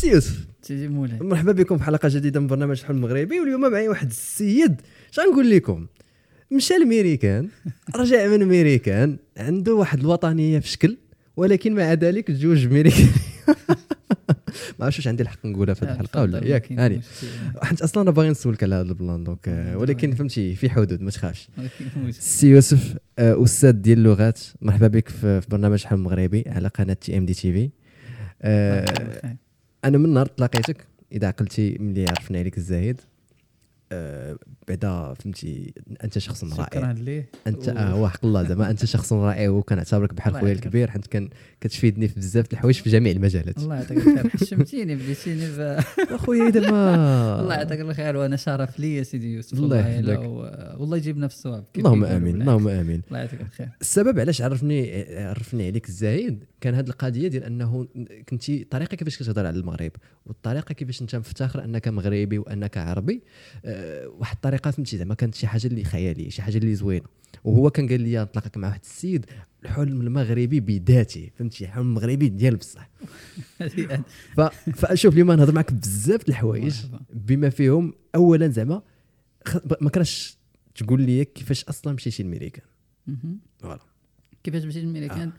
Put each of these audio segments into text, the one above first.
السي يوسف سيدي مولاي. مرحبا بكم في حلقة جديدة من برنامج الحلم المغربي واليوم معي واحد السيد. شغنقول لكم؟ مشى لميريكان رجع من ميريكان عنده واحد الوطنية في شكل ولكن مع ذلك تزوج ميريكان. ما عرفتش واش عندي الحق نقولها في هذه الحلقة ولا ياك؟ هاني. حيت أصلا أنا باغي نسولك على هذا ال plan donc ولكن فهمتي في حدود ما تخافش. السي يوسف آه، أستاذ ديال اللغات مرحبا بك في برنامج الحلم المغربي على قناة تي إم دي تي في. آه، أنا من نهار تلاقيتك إذا عقلتي ملي عرفنا عليك الزايد آه، بعدا فهمتي أنت شخص رائع. شكرا ليه؟ أنت آه هو حق الله زعما أنت شخص رائع وكنعتبرك بحال خويا الكبير حيت كان كتفيدني في بزاف د الحوايج في جميع المجالات. الله يعطيك الخير حشمتيني بديتيني ب... اخويا ما الله يعطيك الخير وأنا شرف لي يا سيدي يوسف الله يحفظك. و- والله يجيبنا في الصواب اللهم آمين. اللهم آمين. الله يعطيك الخير. السبب علاش عرفني عرفني عليك الزايد كان هذه القضية ديال أنه كنتي الطريقة كيفاش كتهضر على المغرب والطريقة كيفاش أنت مفتخر أنك مغربي وأنك عربي أه واحد الطريقة فهمتي زعما كانت شي حاجة اللي خيالية شي حاجة اللي زوينة. وهو كان قال لي نتلاقاك مع واحد السيد الحلم المغربي بذاته فهمتي؟ الحلم المغربي ديال بصح. ف... فشوف اليوم نهضر معك بزاف الحوايج. بما فيهم اولا زعما خ... ما كرهش تقول لي كيفاش أصلا مشيتي لميريكان. مهم. voilà. كيفاش مشيت للميريكان آه،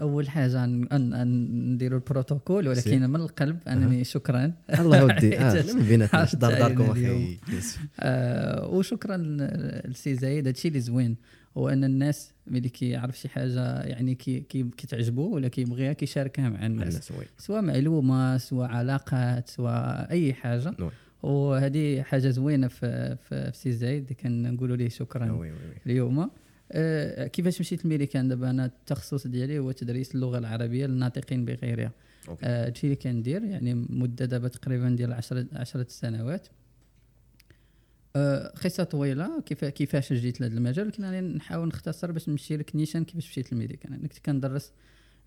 أول حاجة نديروا البروتوكول. ولكن من القلب أنني شكرا. الله ودي من بيناتنا دار داركم أخي. آه وشكرا لسي زايد. هادشي اللي زوين هو أن الناس ملي كيعرف شي حاجة يعني كي كي كتعجبو ولا كيبغيها كيشاركها مع الناس. سواء معلومة سواء علاقات سواء أي حاجة. وهذه حاجة زوينة في في, في سي زايد. كنقولوا ليه شكرا. اليوم. آه، كيفاش مشيت لميريكان دابا أنا التخصص ديالي هو تدريس اللغة العربية للناطقين بغيرها. آه، هادشي اللي كندير يعني مدة دابا تقريبا ديال 10 10 سنوات. آه، قصة طويلة كيف كيفاش جيت لهذا المجال ولكن أنا نحاول نختصر باش نمشي لك نيشان كيفاش مشيت للميريكان أنا كنت كندرس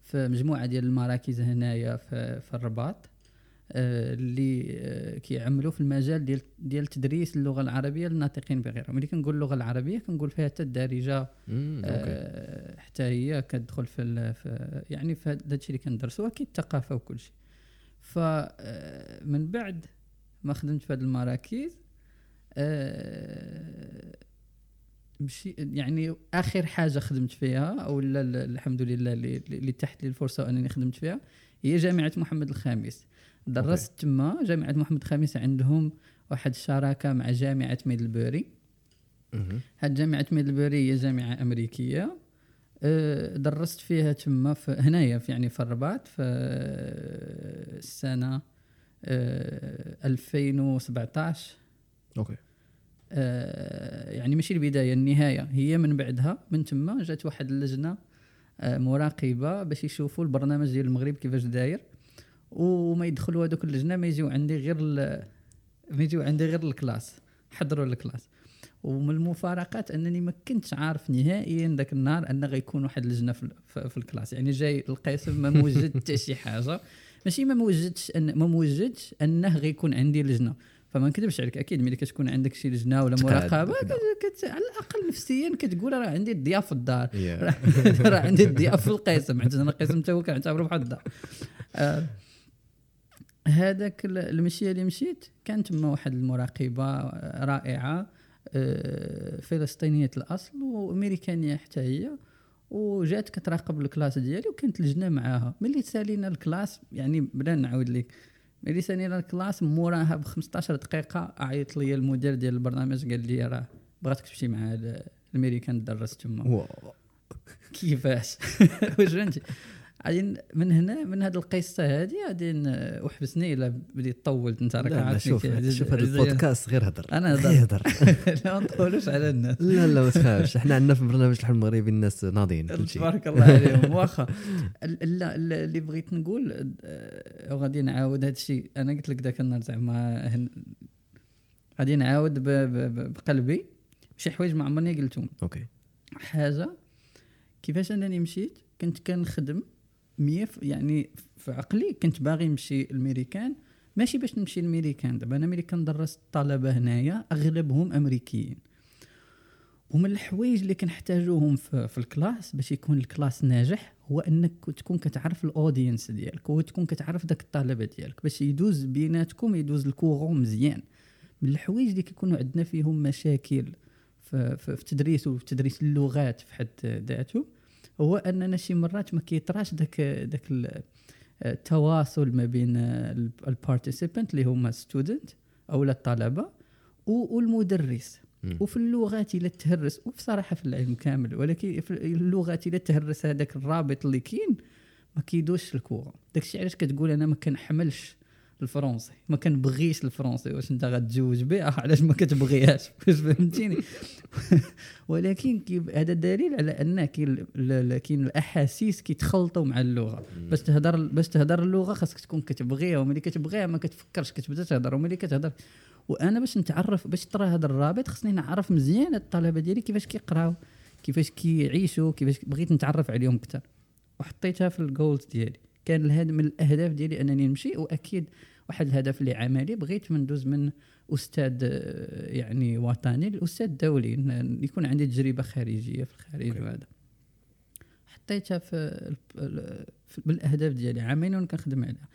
في مجموعة ديال المراكز هنايا في, في الرباط. آه، اللي آه، كيعملوا في المجال ديال ديال تدريس اللغة العربية للناطقين بغيرها ملي كنقول اللغة العربية كنقول فيها حتى الدارجة آه، حتى هي كتدخل في, في يعني في هذا الشيء اللي كندرسو أكيد الثقافة وكل شيء. فمن بعد ما خدمت في هذه المراكز آه، مشي يعني آخر حاجة خدمت فيها أو الحمد لله اللي تحت لي الفرصه وانني خدمت فيها هي جامعة محمد الخامس. درست تما جامعة محمد الخامس عندهم واحد الشراكه مع جامعة ميدلبوري. هاد جامعة ميدلبوري هي جامعة أمريكية. أه، درست فيها تما في هنايا في يعني في الرباط في أه، السنة أه، 2017 OK. أه، يعني ماشي البداية النهاية. هي من بعدها من تما جات واحد اللجنة أه، مراقبة باش يشوفوا البرنامج ديال المغرب كيفاش داير. وما يدخلوا هذوك اللجنة ما يجيو عندي غير ما يجيو عندي غير ال class حضروا ال class. ومن المفارقات أنني ما كنتش عارف نهائيا ذاك النهار أن غيكون واحد اللجنة في, في, في ال class. يعني جاي القسم ما موجد حتى شي حاجة. ماشي ما موجدش ان ما موجدش أنه غيكون عندي لجنة. فما نكذبش عليك أكيد ملي كتكون عندك شي لجنة ولا مراقبة. كت- على الأقل نفسيا كتقول راه عندي الضياف في الدار. yeah. راه عندي الضياف في القسم حيت أنا القسم حتى هو كنعتبره بحال الدار. آه، هذاك ال- المشيه اللي مشيت كانت تما واحد المراقبة رائعة آه، فلسطينية الأصل وأمريكانية حتى هي وجات كتراقب ال class ديالي وكانت لجنة معاها. ملي سالينا ال class يعني بلا نعاود لك ملي سالينا ال class موراها ب 15 دقيقة عيط لي المدير ديال البرنامج قال لي راه بغاتك تمشي مع ال- الأمريكان درس تما. كيفاش؟ واش فهمتي؟ غادي من هنا من هذه القصة هذه غادي وحبسني إلا بديت طولت أنت راك عارفني شوف شوف هذا البودكاست غير هضر هضر. غير هضر لا ما نطولوش على الناس. لا لا ما تخافش. إحنا عندنا في برنامج الحلم المغربي الناس فهمتي تبارك الله عليهم. واخا لا ال- اللي بغيت نقول آه، وغادي نعاود هذا الشيء. أنا قلت لك ذاك النهار زعما غادي نعاود بقلبي شي حوايج ما عمرني قلتهم. OK. حاجة كيفاش أنني مشيت كنت كنخدم مية يعني في عقلي كنت باغي نمشي الميريكان ماشي باش نمشي الميريكان دابا أنا ملي كندرس الطلبه هنايا أغلبهم أمريكيين. ومن الحوايج اللي كنحتاجوهم في, في ال class باش يكون ال class ناجح هو أنك تكون كتعرف ال audience ديالك وتكون كتعرف داك الطلبة ديالك باش يدوز بيناتكم يدوز ال courant مزيان. من الحوايج اللي كيكونوا عندنا فيهم مشاكل في, في, في تدريس وفي تدريس اللغات في حد ذاته. هو أننا شي مرات ما كيطراش داك داك ال- التواصل ما بين ال participants اللي هما students أو الطلبة والمدرس. وفي اللغات إلا تهرس وبصراحة في العلم كامل ولكن في اللغات إلا تهرس هذاك الرابط اللي كاين ما كيدوزش ال courant داكشي علاش كتقول أنا ما كنحملش الفرنسي ما كنبغيش الفرنسي. واش انت غتزوج بها علاش ما كتبغيهاش؟ واش فهمتيني؟ ولكن هذا دليل على أن كاين كاين الأحاسيس كيتخلطوا مع اللغة. باش تهضر باش تهضر اللغة خاصك تكون كتبغيها. وملي كتبغيها ما كتفكرش كتبدا تهضر وملي كتهضر وأنا باش نتعرف باش ترى هذا الرابط خصني نعرف مزيان الطلبة ديالي كيفاش كيقراو كيفاش كيعيشوا كيفاش بغيت نتعرف عليهم أكثر. وحطيتها في الجولز ديالي. كان الهدف من الأهداف ديالي أنني نمشي وأكيد واحد الهدف اللي عملي بغيت من ندوز من أستاذ آه، يعني وطني لاستاذ دولي يكون عندي تجربة خارجية في الخارج. وهذا. حطيتها في, في بالأهداف ديالي عامين وأنا كنخدم عليها.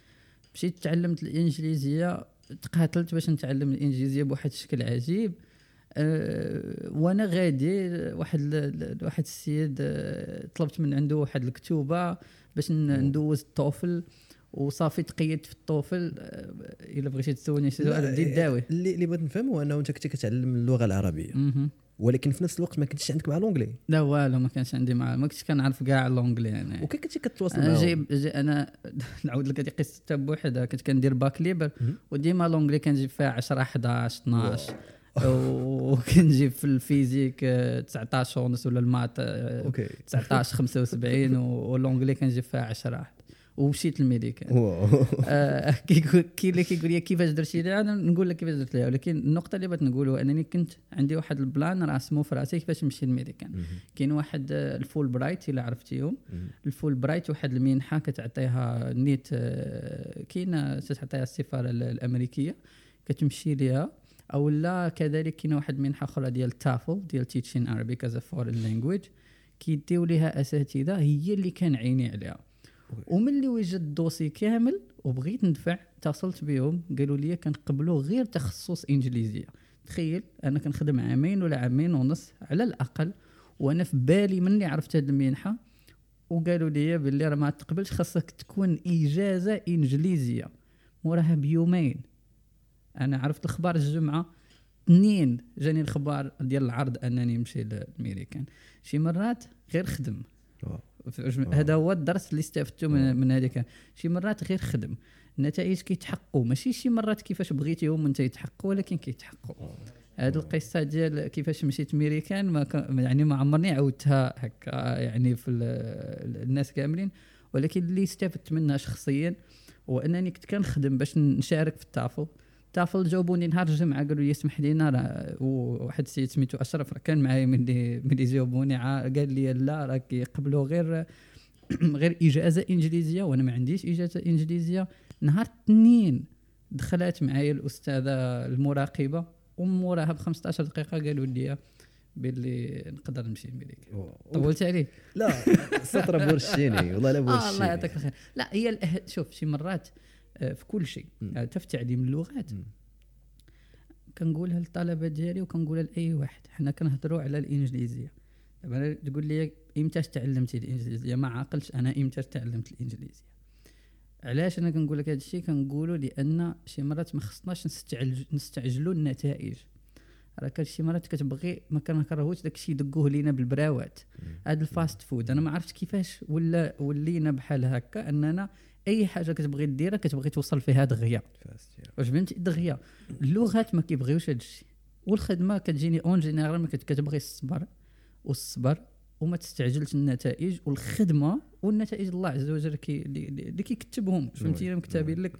مشيت تعلمت الإنجليزية تقاتلت باش نتعلم الإنجليزية بواحد الشكل عجيب. أه وأنا غادي واحد واحد السيد أه طلبت من عنده واحد الكتوبة باش ندوز ال TOEFL وصافي تقيدت في ال TOEFL. أه إلا بغيتي تسولني شي سؤال لا، بديت داوي. اللي اللي بغيت نفهم هو أنه أنت كنت كتعلم اللغة العربية. ولكن في نفس الوقت ما كنتش عندك مع l'anglais لا والو ما كانش عندي مع ما كنتش كنعرف كاع ال l'anglais أنا. وكيف كنتي كتواصل معاهم؟ جايب جاي أنا نعاود لك هذه قصة حتى بوحدها كنت كندير bac libre. وديما l'anglais كنجيب فيها 10 11 12 وكنجيب في ال physique آه، 19 ونص ولا ال maths آه، OK. 19 75 و- وال l'anglais كنجيب فيها 10 واحد. ومشيت للميريكان wow. آه، كيقول كاين اللي كيقول لي كيفاش درتي؟ ليها أنا نقول لك كيفاش درت ليها. ولكن النقطة اللي بغيت نقولها أنني كنت عندي واحد ال plan راسمو في راسي كيفاش نمشي للميريكان مهم. كاين واحد آه، الفول برايت إلا عرفتيهم. الفول برايت واحد المنحة كتعطيها نيت آه، كاينة تعطيها السفاره ال- الأمريكية. كتمشي ليها. أو لا كذلك كاينة واحد المنحه أخرى ديال TAFL ديال teaching Arabic as foreign language كيديو ليها أساتذة هي اللي كان عيني عليها وملي وجدت ال dossier كامل وبغيت ندفع اتصلت بهم قالوا لي كنقبلوا غير تخصص إنجليزية. تخيل أنا كنخدم عامين ولا عامين ونص على الأقل وأنا في بالي مني عرفت هذه المنحة وقالوا لي باللي راه ما تقبلش خاصك تكون إجازة إنجليزية. موراها بيومين. أنا عرفت الخبار الجمعة اثنين جاني الخبر ديال العرض أنني نمشي للميريكان شي مرات غير خدم. هذا هو الدرس اللي استفدته من, من هذيك. شي مرات غير خدم. النتائج كيتحققوا. ماشي شي مرات كيفاش بغيتيهم انت يتحققوا ولكن كيتحققوا. هذه القصة ديال كيفاش مشيت ميريكان ما كان- يعني ما عمرني عاودتها هكا يعني في ال- الناس كاملين. ولكن اللي استفدت منها شخصيا هو أنني كنت كنخدم باش نشارك في التافل. التافل جاوبوني نهار الجمعة قالوا لي اسمح لينا راه واحد السيد سميتو أشرف راه كان معايا ملي ملي جاوبوني قال لي لا راه كيقبلوا غير غير إجازة إنجليزية وأنا ما عنديش إجازة إنجليزية نهار الاثنين دخلت معايا الأستاذة المراقبة وموراها ب 15 دقيقة قالوا لي باللي نقدر نمشي لميريكا واو. طولت عليك لا سطر بورشيني والله لا آه الله بورشيني يعطيك الخير لا هي. شوف شي مرات في كل شيء. حتى في تعليم اللغات. كنقولها للطلبه ديالي وكنقولها لأي واحد. حنا كنهضروا على الإنجليزية. دابا تقول لي إمتى تعلمتي الإنجليزية؟ ما عاقلش أنا إمتى تعلمت الإنجليزية. علاش أنا كنقول لك هذا الشيء كنقولوا لأن شي مرات ما خصناش نستعجل نستعجلوا النتائج. راه كان شي مرات كتبغي ما كنكرهوش داك الشيء يدقوه لينا بالبراوات. هذا ال fast food. أنا ما عرفتش كيفاش ولا ولينا بحال هكا أننا أي حاجة كتبغي ديرها كتبغي توصل فيها دغيا. واش فهمتي؟ دغيا. اللغات ما كيبغيوش هذا الشيء والخدمة كتجيني en général ما كت- كتبغي الصبر. والصبر وما تستعجلش النتائج والخدمة والنتائج الله عز وجل كي اللي كيكتبهم. فهمتي. مكتابين oui. لك.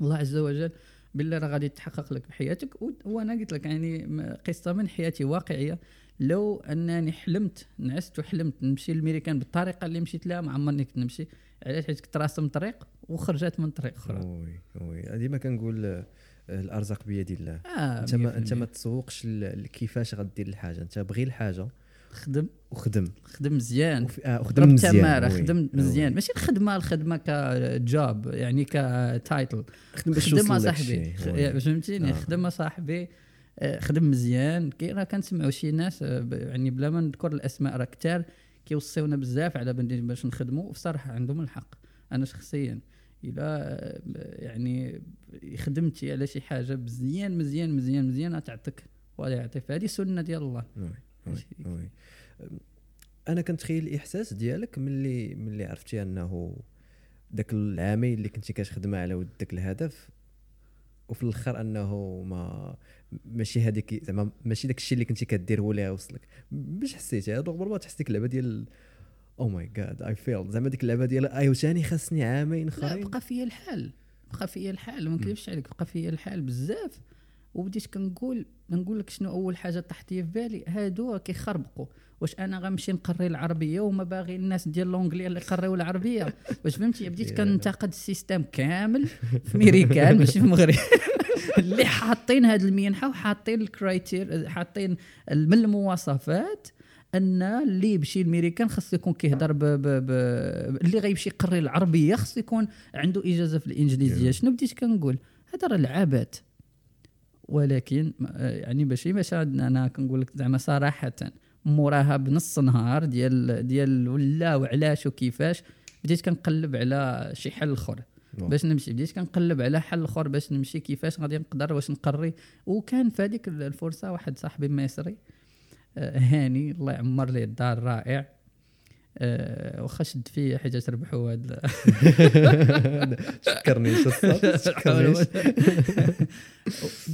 الله عز وجل بالله راه غادي يتحقق لك بحياتك. وأنا قلت لك يعني قصة من حياتي واقعية. لو أنني حلمت نعست وحلمت نمشي للميريكان بالطريقة اللي مشيت لها ما عمرني كنت نمشي. علاش حيت كنت راسم طريق وخرجت من طريق أخرى. oui oui. ديما كنقول آه، الأرزاق بيد الله. آه أنت ما 100%. أنت ما تسوقش كيفاش غدير الحاجة. أنت بغي الحاجة خدم. وخدم. خدم مزيان. وف- آه، وخدم ضرب مزيان. تمارة oui. خدم. مزيان. ماشي الخدمة الخدمة ك job يعني كتايتل خدم باش خدم صاحبي. فهمتيني؟ آه. خدم صاحبي آه، خدم مزيان. كي راه كنسمعوا شي ناس آه، يعني بلا ما نذكر الأسماء راه كثار كيوصيونا بزاف على باش نخدموا وبصراحه عندهم الحق أنا شخصيا آه، يعني خدمتي على شي حاجة مزيان مزيان مزيان مزيان غتعطيك ولا يعطيك هذه سنة ديال الله oui. oui. ماشي- oui. أنا كنتخيل الاحساس ديالك ملي ملي عرفتي أنه داك العامين اللي كنتي كتخدم على ود داك الهدف وفي الآخر أنه ما ماشي هذيك زعما ماشي داك الشيء اللي كنتي كدير هو اللي غيوصلك باش حسيتي هذا ربما تحس ديك اللعبه ديال oh my God I fail زعما ديك اللعبة ديال ايوا ثاني خاصني عامين اخرين بقى فيا الحال بقى فيا الحال ما نكذبش عليك بقى فيا الحال بزاف. وبديت كنقول نقول لك شنو أول حاجة طاحت لي في بالي؟ هادو كيخربقوا. واش أنا غنمشي نقري العربية وما باغي الناس ديال l'anglais اللي يقريو العربية؟ واش فهمتي؟ بديت كنتقد ال system كامل في ميريكان ماشي في المغرب. اللي حاطين هاد المنحه وحاطين ال criteria حاطين من المواصفات أن اللي يمشي الميريكان خاص يكون كيهضر ب, ب, ب اللي غيمشي يقري العربية خاص يكون عنده إجازة في الإنجليزية. شنو بديت كنقول؟ هذا راه لعبات ولكن يعني ماشي باش أنا كنقول لك زعما صراحة موراها بنص نهار ديال ديال ولا وعلاش وكيفاش بديت كنقلب على شي حل آخر. باش نمشي. بديت كنقلب على حل آخر باش نمشي كيفاش غادي نقدر واش نقري. وكان في هذيك الفرصة واحد صاحبي مصري آه، هاني الله يعمر ليه الدار رائع. آه، واخا شد فيا حاجة تربحوا هاد شكرني شكرني.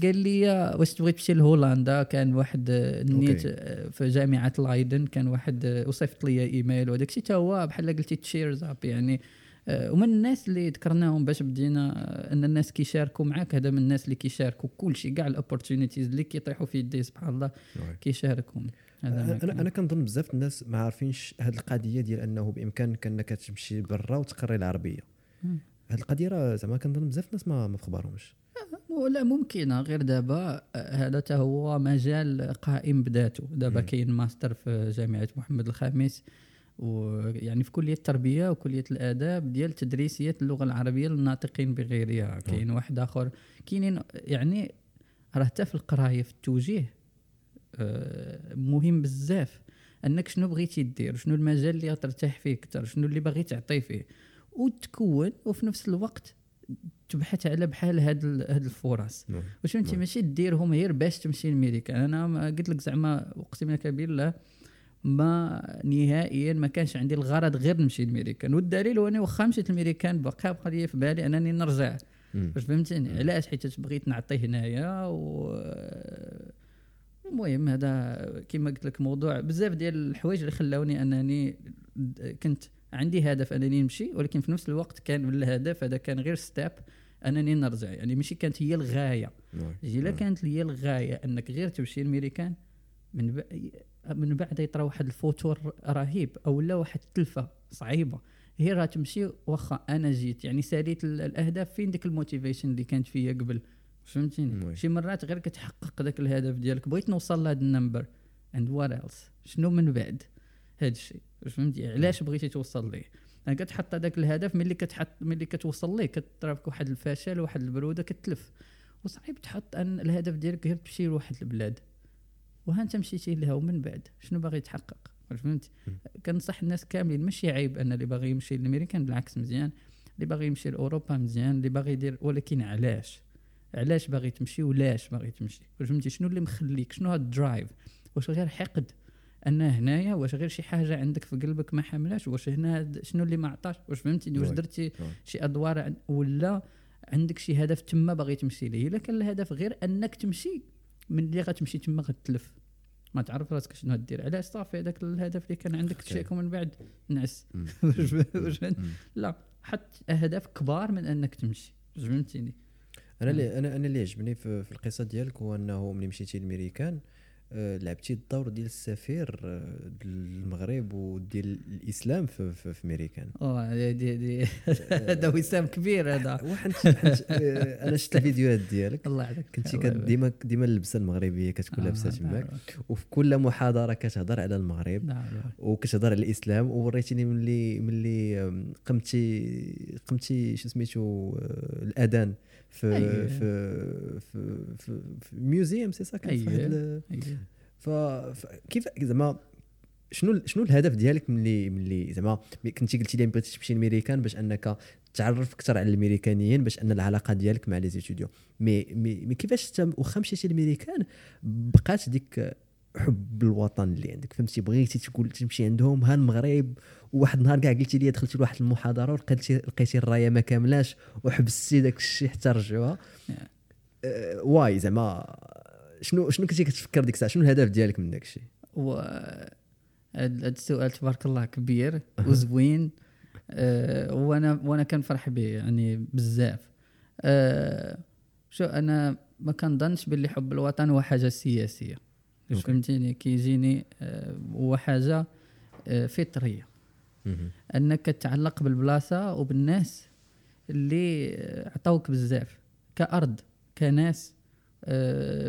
قال لي واش تبغي تمشي لهولندا؟ كان واحد آه، نيت. آه، في جامعة لايدن كان واحد وصيفط لي إيميل. وداك الشيء تا هو بحال قلتي cheers up يعني. آه، ومن الناس اللي ذكرناهم باش بدينا آه، ان الناس كيشاركوا معاك هذا من الناس اللي كيشاركوا كل شيء كاع ال opportunities اللي كيطيحوا في يدي سبحان الله كيشاركهم ما أنا. أنا كنظن بزاف الناس ما عارفينش هذه القضية ديال أنه بإمكانك أنك تمشي برا وتقري العربية. هذه القضية راه زعما كنظن بزاف الناس ما ما في خبارهمش لا ممكنة غير دابا آه، هذا تا هو مجال قائم بذاته دابا. كاين ماستر في جامعة محمد الخامس ويعني في كلية التربية وكلية الآداب ديال تدريسية اللغة العربية للناطقين بغيرها. كاين واحد آخر. كاينين يعني راه حتى في القراية في التوجيه آه، مهم بزاف. أنك شنو بغيتي دير؟ شنو المجال اللي غترتاح فيه أكثر؟ شنو اللي باغي تعطي فيه؟ وتكون وفي نفس الوقت تبحث على بحال هاد هاد الفرص. نعم. واش أنت نعم. ماشي ديرهم غير باش تمشي لميريكان أنا قلت لك زعما اقسم لك بالله ما نهائيا ما كانش عندي الغرض غير نمشي لميريكان والدليل هو أني واخا مشيت لميريكان بقى بقى لي في بالي أنني نرجع. واش فهمتني علاش حيت بغيت نعطي هنايا و المهم هذا كما قلت لك موضوع بزاف ديال الحوايج اللي خلاوني أنني كنت عندي هدف أنني نمشي ولكن في نفس الوقت كان الهدف هذا كان غير step أنني نرجع يعني ماشي كانت هي الغاية نعم. إلا نعم. كانت هي الغاية أنك غير تمشي لميريكان من ب... من بعد يطرا واحد ال future رهيب أو لا واحد التلفة صعيبة. هي راه تمشي واخا أنا جيت يعني ساليت ال- الأهداف فين ديك ال motivation اللي كانت فيا قبل؟ فهمتيني. شي مرات غير كتحقق ذاك الهدف ديالك بغيت نوصل لهذا ال number. And what else شنو من بعد؟ هذا الشيء فهمتي؟ علاش بغيتي توصل ليه؟ يعني كتحط هذاك الهدف ملي كتحط ملي كتوصل ليه كتضربك واحد الفشل واحد البرودة كتلف. وصعيب تحط أن الهدف ديالك غير تمشي لواحد البلاد. وها أنت مشيتي لها ومن بعد شنو باغي تحقق واش فهمتي كنصح الناس كاملين ماشي عيب أن اللي باغي يمشي للامريكان بالعكس مزيان. اللي باغي يمشي لأوروبا مزيان اللي باغي يدير ولكن علاش؟ علاش باغي تمشي ولاش باغي تمشي؟ فهمتي؟ شنو اللي مخليك؟ شنو هاد ال drive واش غير حقد؟ أن هنايا واش غير شي حاجة عندك في قلبك ما حملاش؟ واش هنا شنو اللي ما عطاش؟ واش فهمتي؟ واش. درتي. شي أدوار ولا عندك شي هدف تما باغي تمشي ليه؟ إلا كان الهدف غير أنك تمشي. من اللي غتمشي تما غتلف. ما تعرف راسك شنو غدير. علاش صافي هذاك الهدف اللي كان عندك okay. تشيكو من بعد. نعس. لا حط أهداف كبار من أنك تمشي. فهمتيني؟ أنا اللي أنا أنا اللي عجبني في, في القصة ديالك هو أنه ملي مشيتي للميريكان لعبتي الدور ديال السفير آه، المغرب وديال الإسلام في, في, في ميريكان آه دي دي هذا وسام كبير هذا. واحد آه، أنا شفت الفيديوهات ديالك. الله يعطيك. كنتي. كت- ديما ديما اللبسة المغربية كتكون آه، لابسة تماك. نعم. وفي كل محاضرة كتهضر على المغرب نعم وكتهضر على الإسلام. ووريتيني ملي ملي قمتي قمتي شو سميتو آه، الأذان. في أيوة. في في في, في museum سي سا كان في أيوة. واحد ال- أيوة. ف ف- كيف زعما شنو شنو الهدف ديالك ملي ملي زعما كنتي قلتي لي بغيتي تمشي للميريكان باش أنك تعرف أكثر على الميريكانيين باش أن العلاقة ديالك مع les étudiants مي مي, مي كيفاش انت واخا مشيتي للميريكان بقات ديك حب الوطن اللي عندك. فهمتي؟ بغيتي تقول تمشي عندهم ها المغرب وواحد النهار كاع قلتي لي دخلتي لواحد المحاضرة ولقيتي لقيتي الراية ما كاملاش وحبستي داك الشيء حتى رجعوها. أه، oui زعما شنو شنو كنتي كتفكر ديك الساعة؟ شنو الهدف ديالك من داك الشيء و هاد السؤال تبارك الله كبير وزوين. آه وأنا وأنا كنفرح به يعني بزاف. آه شو أنا ما كنظنش باللي حب الوطن هو حاجة سياسية. فهمتيني؟ كيجيني آه هو حاجة آه فطرية. أنك تتعلق بالبلاصة وبالناس اللي آه، عطاوك بزاف. كأرض كناس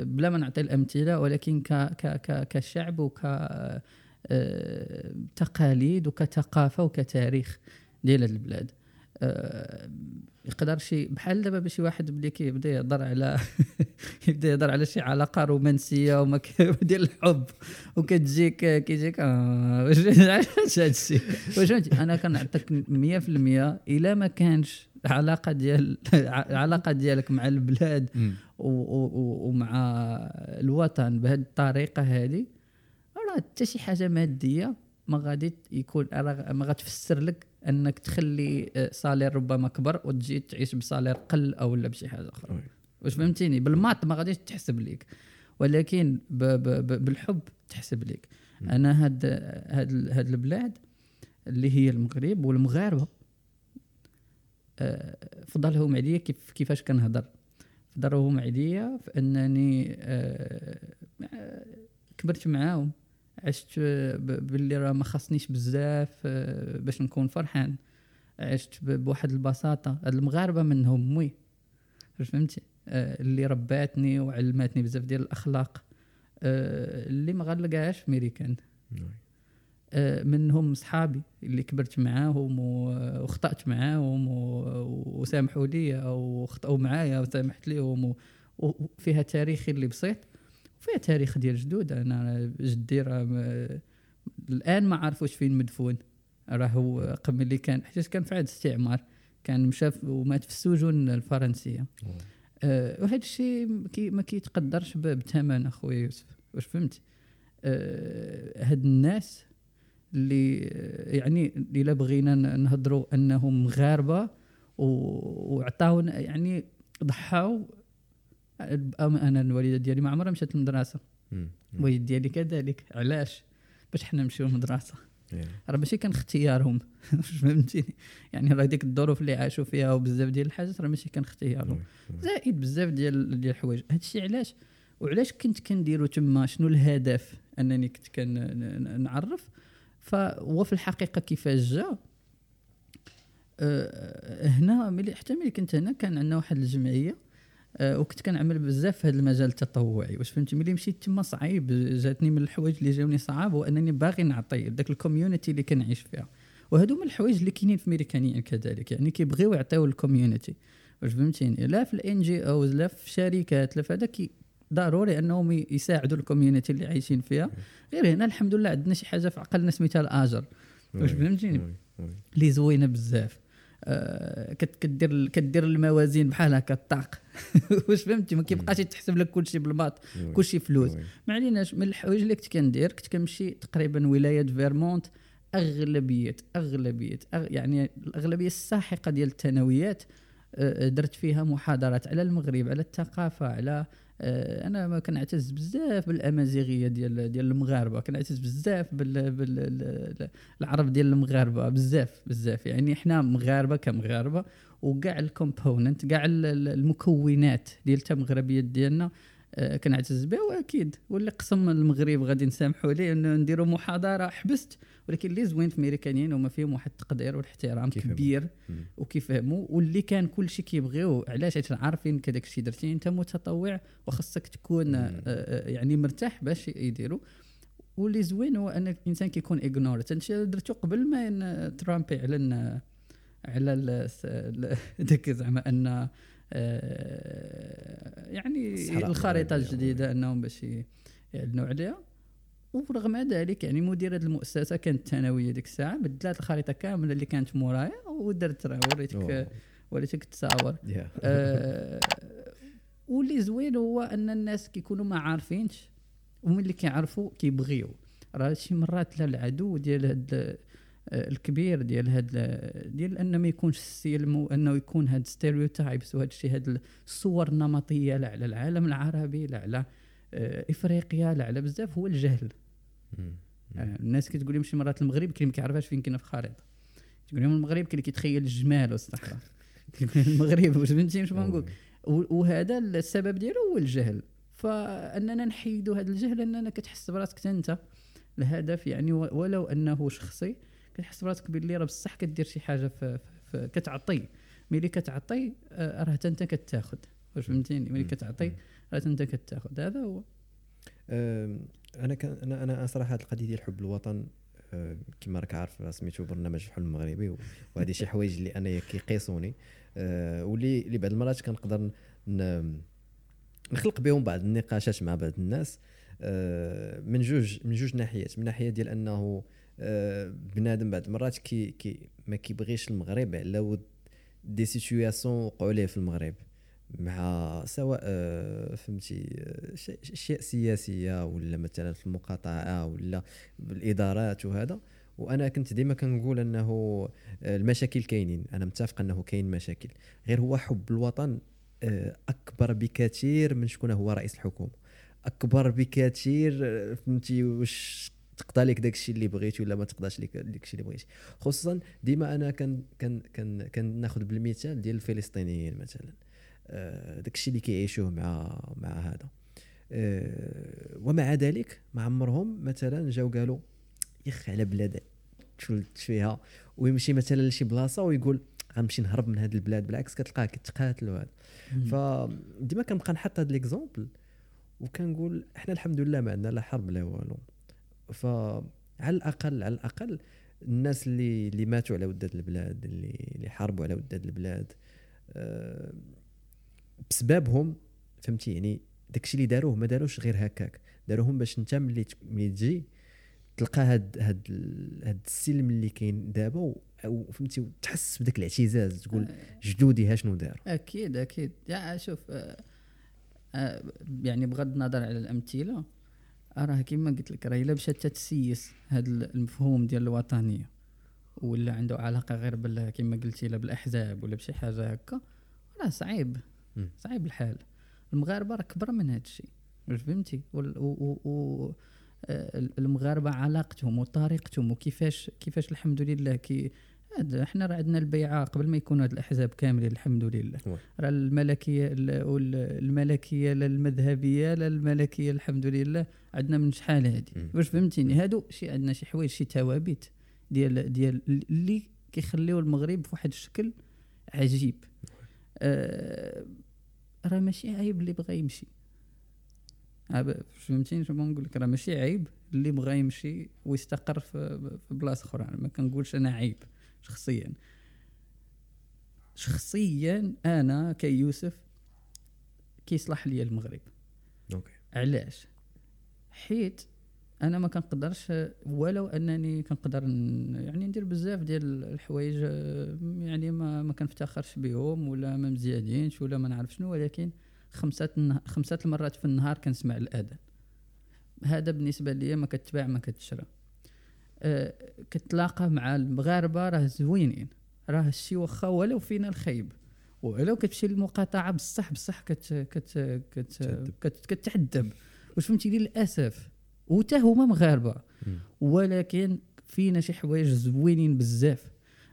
بلا ما نعطي الأمثلة ولكن ك ك ك كشعب وك تقاليد وكثقافة وكتاريخ ديال البلاد. يقدر شي بحال دابا باش واحد بلي كيبدا يهضر على يبدا يهضر على شي علاقة رومانسية وما ديال الحب. وكتجيك كيجيك آه، واش هذا الشيء واش أنا كنعطيك 100% إلا ما كانش علاقة ديال العلاقه ديالك مع البلاد ومع الوطن بهذه الطريقة هذه راه حتى شي حاجة مادية ما غادي يكون ما غتفسر لك أنك تخلي آه، صالير ربما كبر وتجي تعيش بصالير قل أو لا بشي حاجة أخرى. واش فهمتيني؟ بالماط ما غاديش تحسب ليك ولكن ب ب ب بالحب تحسب ليك. أنا هاد هاد هاد البلاد اللي هي المغرب والمغاربة آه، فضلهم عليا كيف كيفاش كنهضر. فضلهم عليا في أنني آه، آه، كبرت معاهم. عشت باللي راه ما خصنيش بزاف آه، باش نكون فرحان. عشت بواحد البساطة. هاد المغاربة منهم موي واش فهمتي؟ آه، اللي رباتني وعلماتني بزاف ديال الأخلاق. آه، اللي ما غنلقاهاش في ميريكان. آه، منهم صحابي اللي كبرت معاهم و- وخطأت معاهم وسامحوا لي أو خطأوا معايا وسامحت ليهم وفيها تاريخي اللي بسيط. وفيها تاريخ ديال جدود. أنا جدي راه الآن ما عرفوش فين مدفون. راه هو قبل اللي كان حيت كان في عهد الاستعمار كان مشى ومات في السجون الفرنسية. آه وهذا الشيء كي ما كيتقدرش بثمن أخويا يوسف. واش فهمت؟ آه هاد الناس اللي يعني إلا بغينا ن- نهضروا أنهم مغاربه وعطاونا يعني ضحاو أنا الوالده ديالي ما عمرها مشات للمدرسة. الوالد ديالي كذلك. علاش؟ باش حنا نمشيو للمدرسة. إيه. راه ماشي كان اختيارهم. فهمتيني؟ يعني راه ديك الظروف اللي عاشوا فيها وبزاف ديال الحاجات راه ماشي كان اختيارهم. وي. وي. زائد بزاف ديال ديال الحوايج. هادشي علاش؟ وعلاش كنت كنديرو تما؟ شنو الهدف أنني كنت كنعرف فهو في الحقيقة كيفاش جا؟ آه، هنا ملي حتى ملي كنت هنا كان عندنا واحد الجمعية. وكنت كنعمل بزاف في هذا المجال التطوعي. واش فهمتي؟ ملي مشيت تما صعيب جاتني من الحوايج اللي جاوني صعاب هو انني باغي نعطي داك ال community اللي كنعيش فيها. وهادو من الحوايج اللي كاينين في ميريكانيين كذلك يعني كيبغيو يعطيو ال community واش فهمتيني لا في ال NGOs لا في شركات لا في هذا ضروري أنهم يساعدوا ال community اللي عايشين فيها. غير هنا الحمد لله عندنا شي حاجة في عقلنا سميتها الأجر. واش. فهمتيني. اللي زوينة بزاف. آه كدير كدير الموازين بحال هكا الطاق واش فهمتي ما كيبقاش يتحسب لك كلشي بالباط. كلشي فلوس. ما عليناش من الحوايج اللي كنت كندير كنت كنمشي تقريبا ولاية فيرمونت أغلبية أغلبية أغ يعني الأغلبية الساحقة ديال الثانويات آه، درت فيها محاضرات على المغرب على الثقافة على آه، أنا ما كنعتز بزاف بالأمازيغية ديال ديال المغاربة كنعتز بزاف بال بال العرب ديال المغاربة بزاف بزاف. يعني إحنا مغاربة كمغاربة وكاع ال component كاع ال- ال- المكونات ديال التمغربيه ديالنا آه، كنعتز به وأكيد واللي قسم المغرب غادي نسامحوا ليه إنه نديروا محاضرة حبست ولكن اللي زوين في الميريكانيين هما فيهم واحد التقدير والاحترام. كبير. وكيفهموا واللي كان كل شيء كيبغيو علاش حيت عارفين كداك الشيء درتي أنت متطوع وخاصك تكون آه،. آه، يعني مرتاح باش يديروا واللي زوين هو أن الإنسان كيكون اغنور أنت درتو قبل ما ترامب يعلن آه، على داك زعما أن آه، يعني الصحراء الخريطة المغربية. الجديدة أنهم باش يعلنوا عليها ورغم ذلك يعني مدير هذه المؤسسة كانت ثانوية ديك الساعة بدلات الخريطة كاملة اللي كانت مورايا ودرت راه وريتك. وريتك التصاور يا. آه، واللي زوين هو أن الناس كيكونوا ما عارفينش وملي كيعرفوا كيبغيو راه شي مرات لا العدو ديال هاد آه، الكبير ديال هاد ديال انه ما يكونش السلم وانه يكون هاد stereotypes وهاد الشيء هاد الصور النمطية لا على العالم العربي لا على آه، إفريقيا لا على بزاف هو الجهل. آه، الناس كتقول لهم شي مرات المغرب كاين ما كيعرفهاش فين كاينة في الخريطة. تقول لهم المغرب كاين اللي كيتخيل الجمال والصحراء المغرب واش فهمتي واش بغا نقول وهذا السبب ديالو هو الجهل. فأننا نحيدوا هذا الجهل أننا كتحس براسك أنت الهدف يعني ولو أنه شخصي كتحس براسك باللي راه بصح كدير شي حاجة في, في, كتعطي. ملي كتعطي آه، راه حتى انت كتاخذ واش فهمتيني؟ ملي. كتعطي راه انت كتاخذ هذا هو. أنا كان أنا أنا صراحة هاد القضية ديال حب الوطن كما راك عارف سميتو برنامج الحلم المغربي وهذه شي حوايج اللي أنا كيقيسوني. أه، واللي اللي بعض المرات كنقدر نخلق بهم بعض النقاشات مع بعض الناس أه، من جوج من جوج ناحيات. من ناحية ديال أنه بنادم بعض المرات كي كي ما كيبغيش المغرب على ود des situations وقعوا ليه في المغرب. مع سواء آه، فهمتي آه، اشياء سياسية ولا مثلا في المقاطعة ولا بالادارات وهذا. وأنا كنت ديما كنقول أنه آه، المشاكل كاينين. أنا متفق أنه كاين مشاكل. غير هو حب الوطن آه، أكبر بكثير من شكون هو رئيس الحكومة. أكبر بكثير آه، فهمتي واش تقضى لك داك الشيء اللي بغيتي ولا ما تقضاش لك داك الشيء اللي بغيتي. خصوصا ديما أنا كان كان كان كان ناخذ بالمثال ديال الفلسطينيين مثلا. آه، داك الشيء اللي كيعيشوه مع مع هذا. آه، ومع ذلك ما عمرهم مثلا جاو قالوا يخ على بلاد تشلت فيها. ويمشي مثلا لشي بلاصة ويقول غنمشي نهرب من هذه البلاد. بالعكس كتلقاه كيتقاتل وهذا فديما كنبقى نحط هذا l'exemple وكنقول إحنا الحمد لله ما عندنا لا حرب لا والو. فعلى الأقل على الأقل الناس اللي اللي ماتوا على ود هاد البلاد اللي اللي حاربوا على ود هاد البلاد آه، بسببهم فهمتي؟ يعني داكشي اللي داروه ما داروش غير هكاك. داروهم باش انت ملي ملي تجي تلقى هاد هاد هاد السلم اللي كاين دابا أو فهمتي؟ وتحس بداك الاعتزاز تقول جدودي ها شنو داروا؟ أكيد أكيد. يا شوف آه، آه، يعني بغض النظر على الأمثلة راه كما قلت لك راه إلا مشات تسيس هذا المفهوم ديال الوطنية ولا عنده علاقة غير بال كما قلتي لا بالأحزاب ولا بشي حاجة هكا راه صعيب. صعيب الحال. المغاربة راه كبر من هذا الشيء. واش فهمتي؟ و, آه، المغاربة علاقتهم وطريقتهم وكيفاش كيفاش الحمد لله كي إحنا راه عندنا البيعة قبل ما يكونوا هاد الأحزاب كاملين الحمد لله. راه الملكية الملكية لا المذهبية لا الملكية الحمد لله. عندنا من شحال هادي. واش فهمتيني؟ هادو شي عندنا شي حوايج شي توابيت ديال ديال اللي كيخليو المغرب بواحد الشكل عجيب. آه راه ماشي عيب اللي بغى يمشي. عاب- فهمتيني شنو نقول لك راه ماشي عيب اللي بغى يمشي ويستقر في بلاصة أخرى. ما كنقولش أنا عيب. شخصيا. شخصيا أنا كيوسف كيصلح لي المغرب. أوكي. علاش؟ حيت أنا ما كنقدرش ولو أنني كنقدر يعني ندير بزاف ديال الحوايج يعني ما ما كنفتخرش بهم ولا ما مزيانينش ولا ما نعرف شنو ولكن خمسة النه- خمسة المرات في النهار كنسمع الآذان. هذا بالنسبة لي ما كتباع ما كتشرى. كتلاقى مع المغاربة راه زوينين راه الشي واخا ولو فينا الخيب ولو كتمشي للمقاطعة بصح بصح كت كت كت تعذب. كت كتعذب واش فهمتي للأسف وتا هما مغاربة. ولكن فينا شي حوايج زوينين بزاف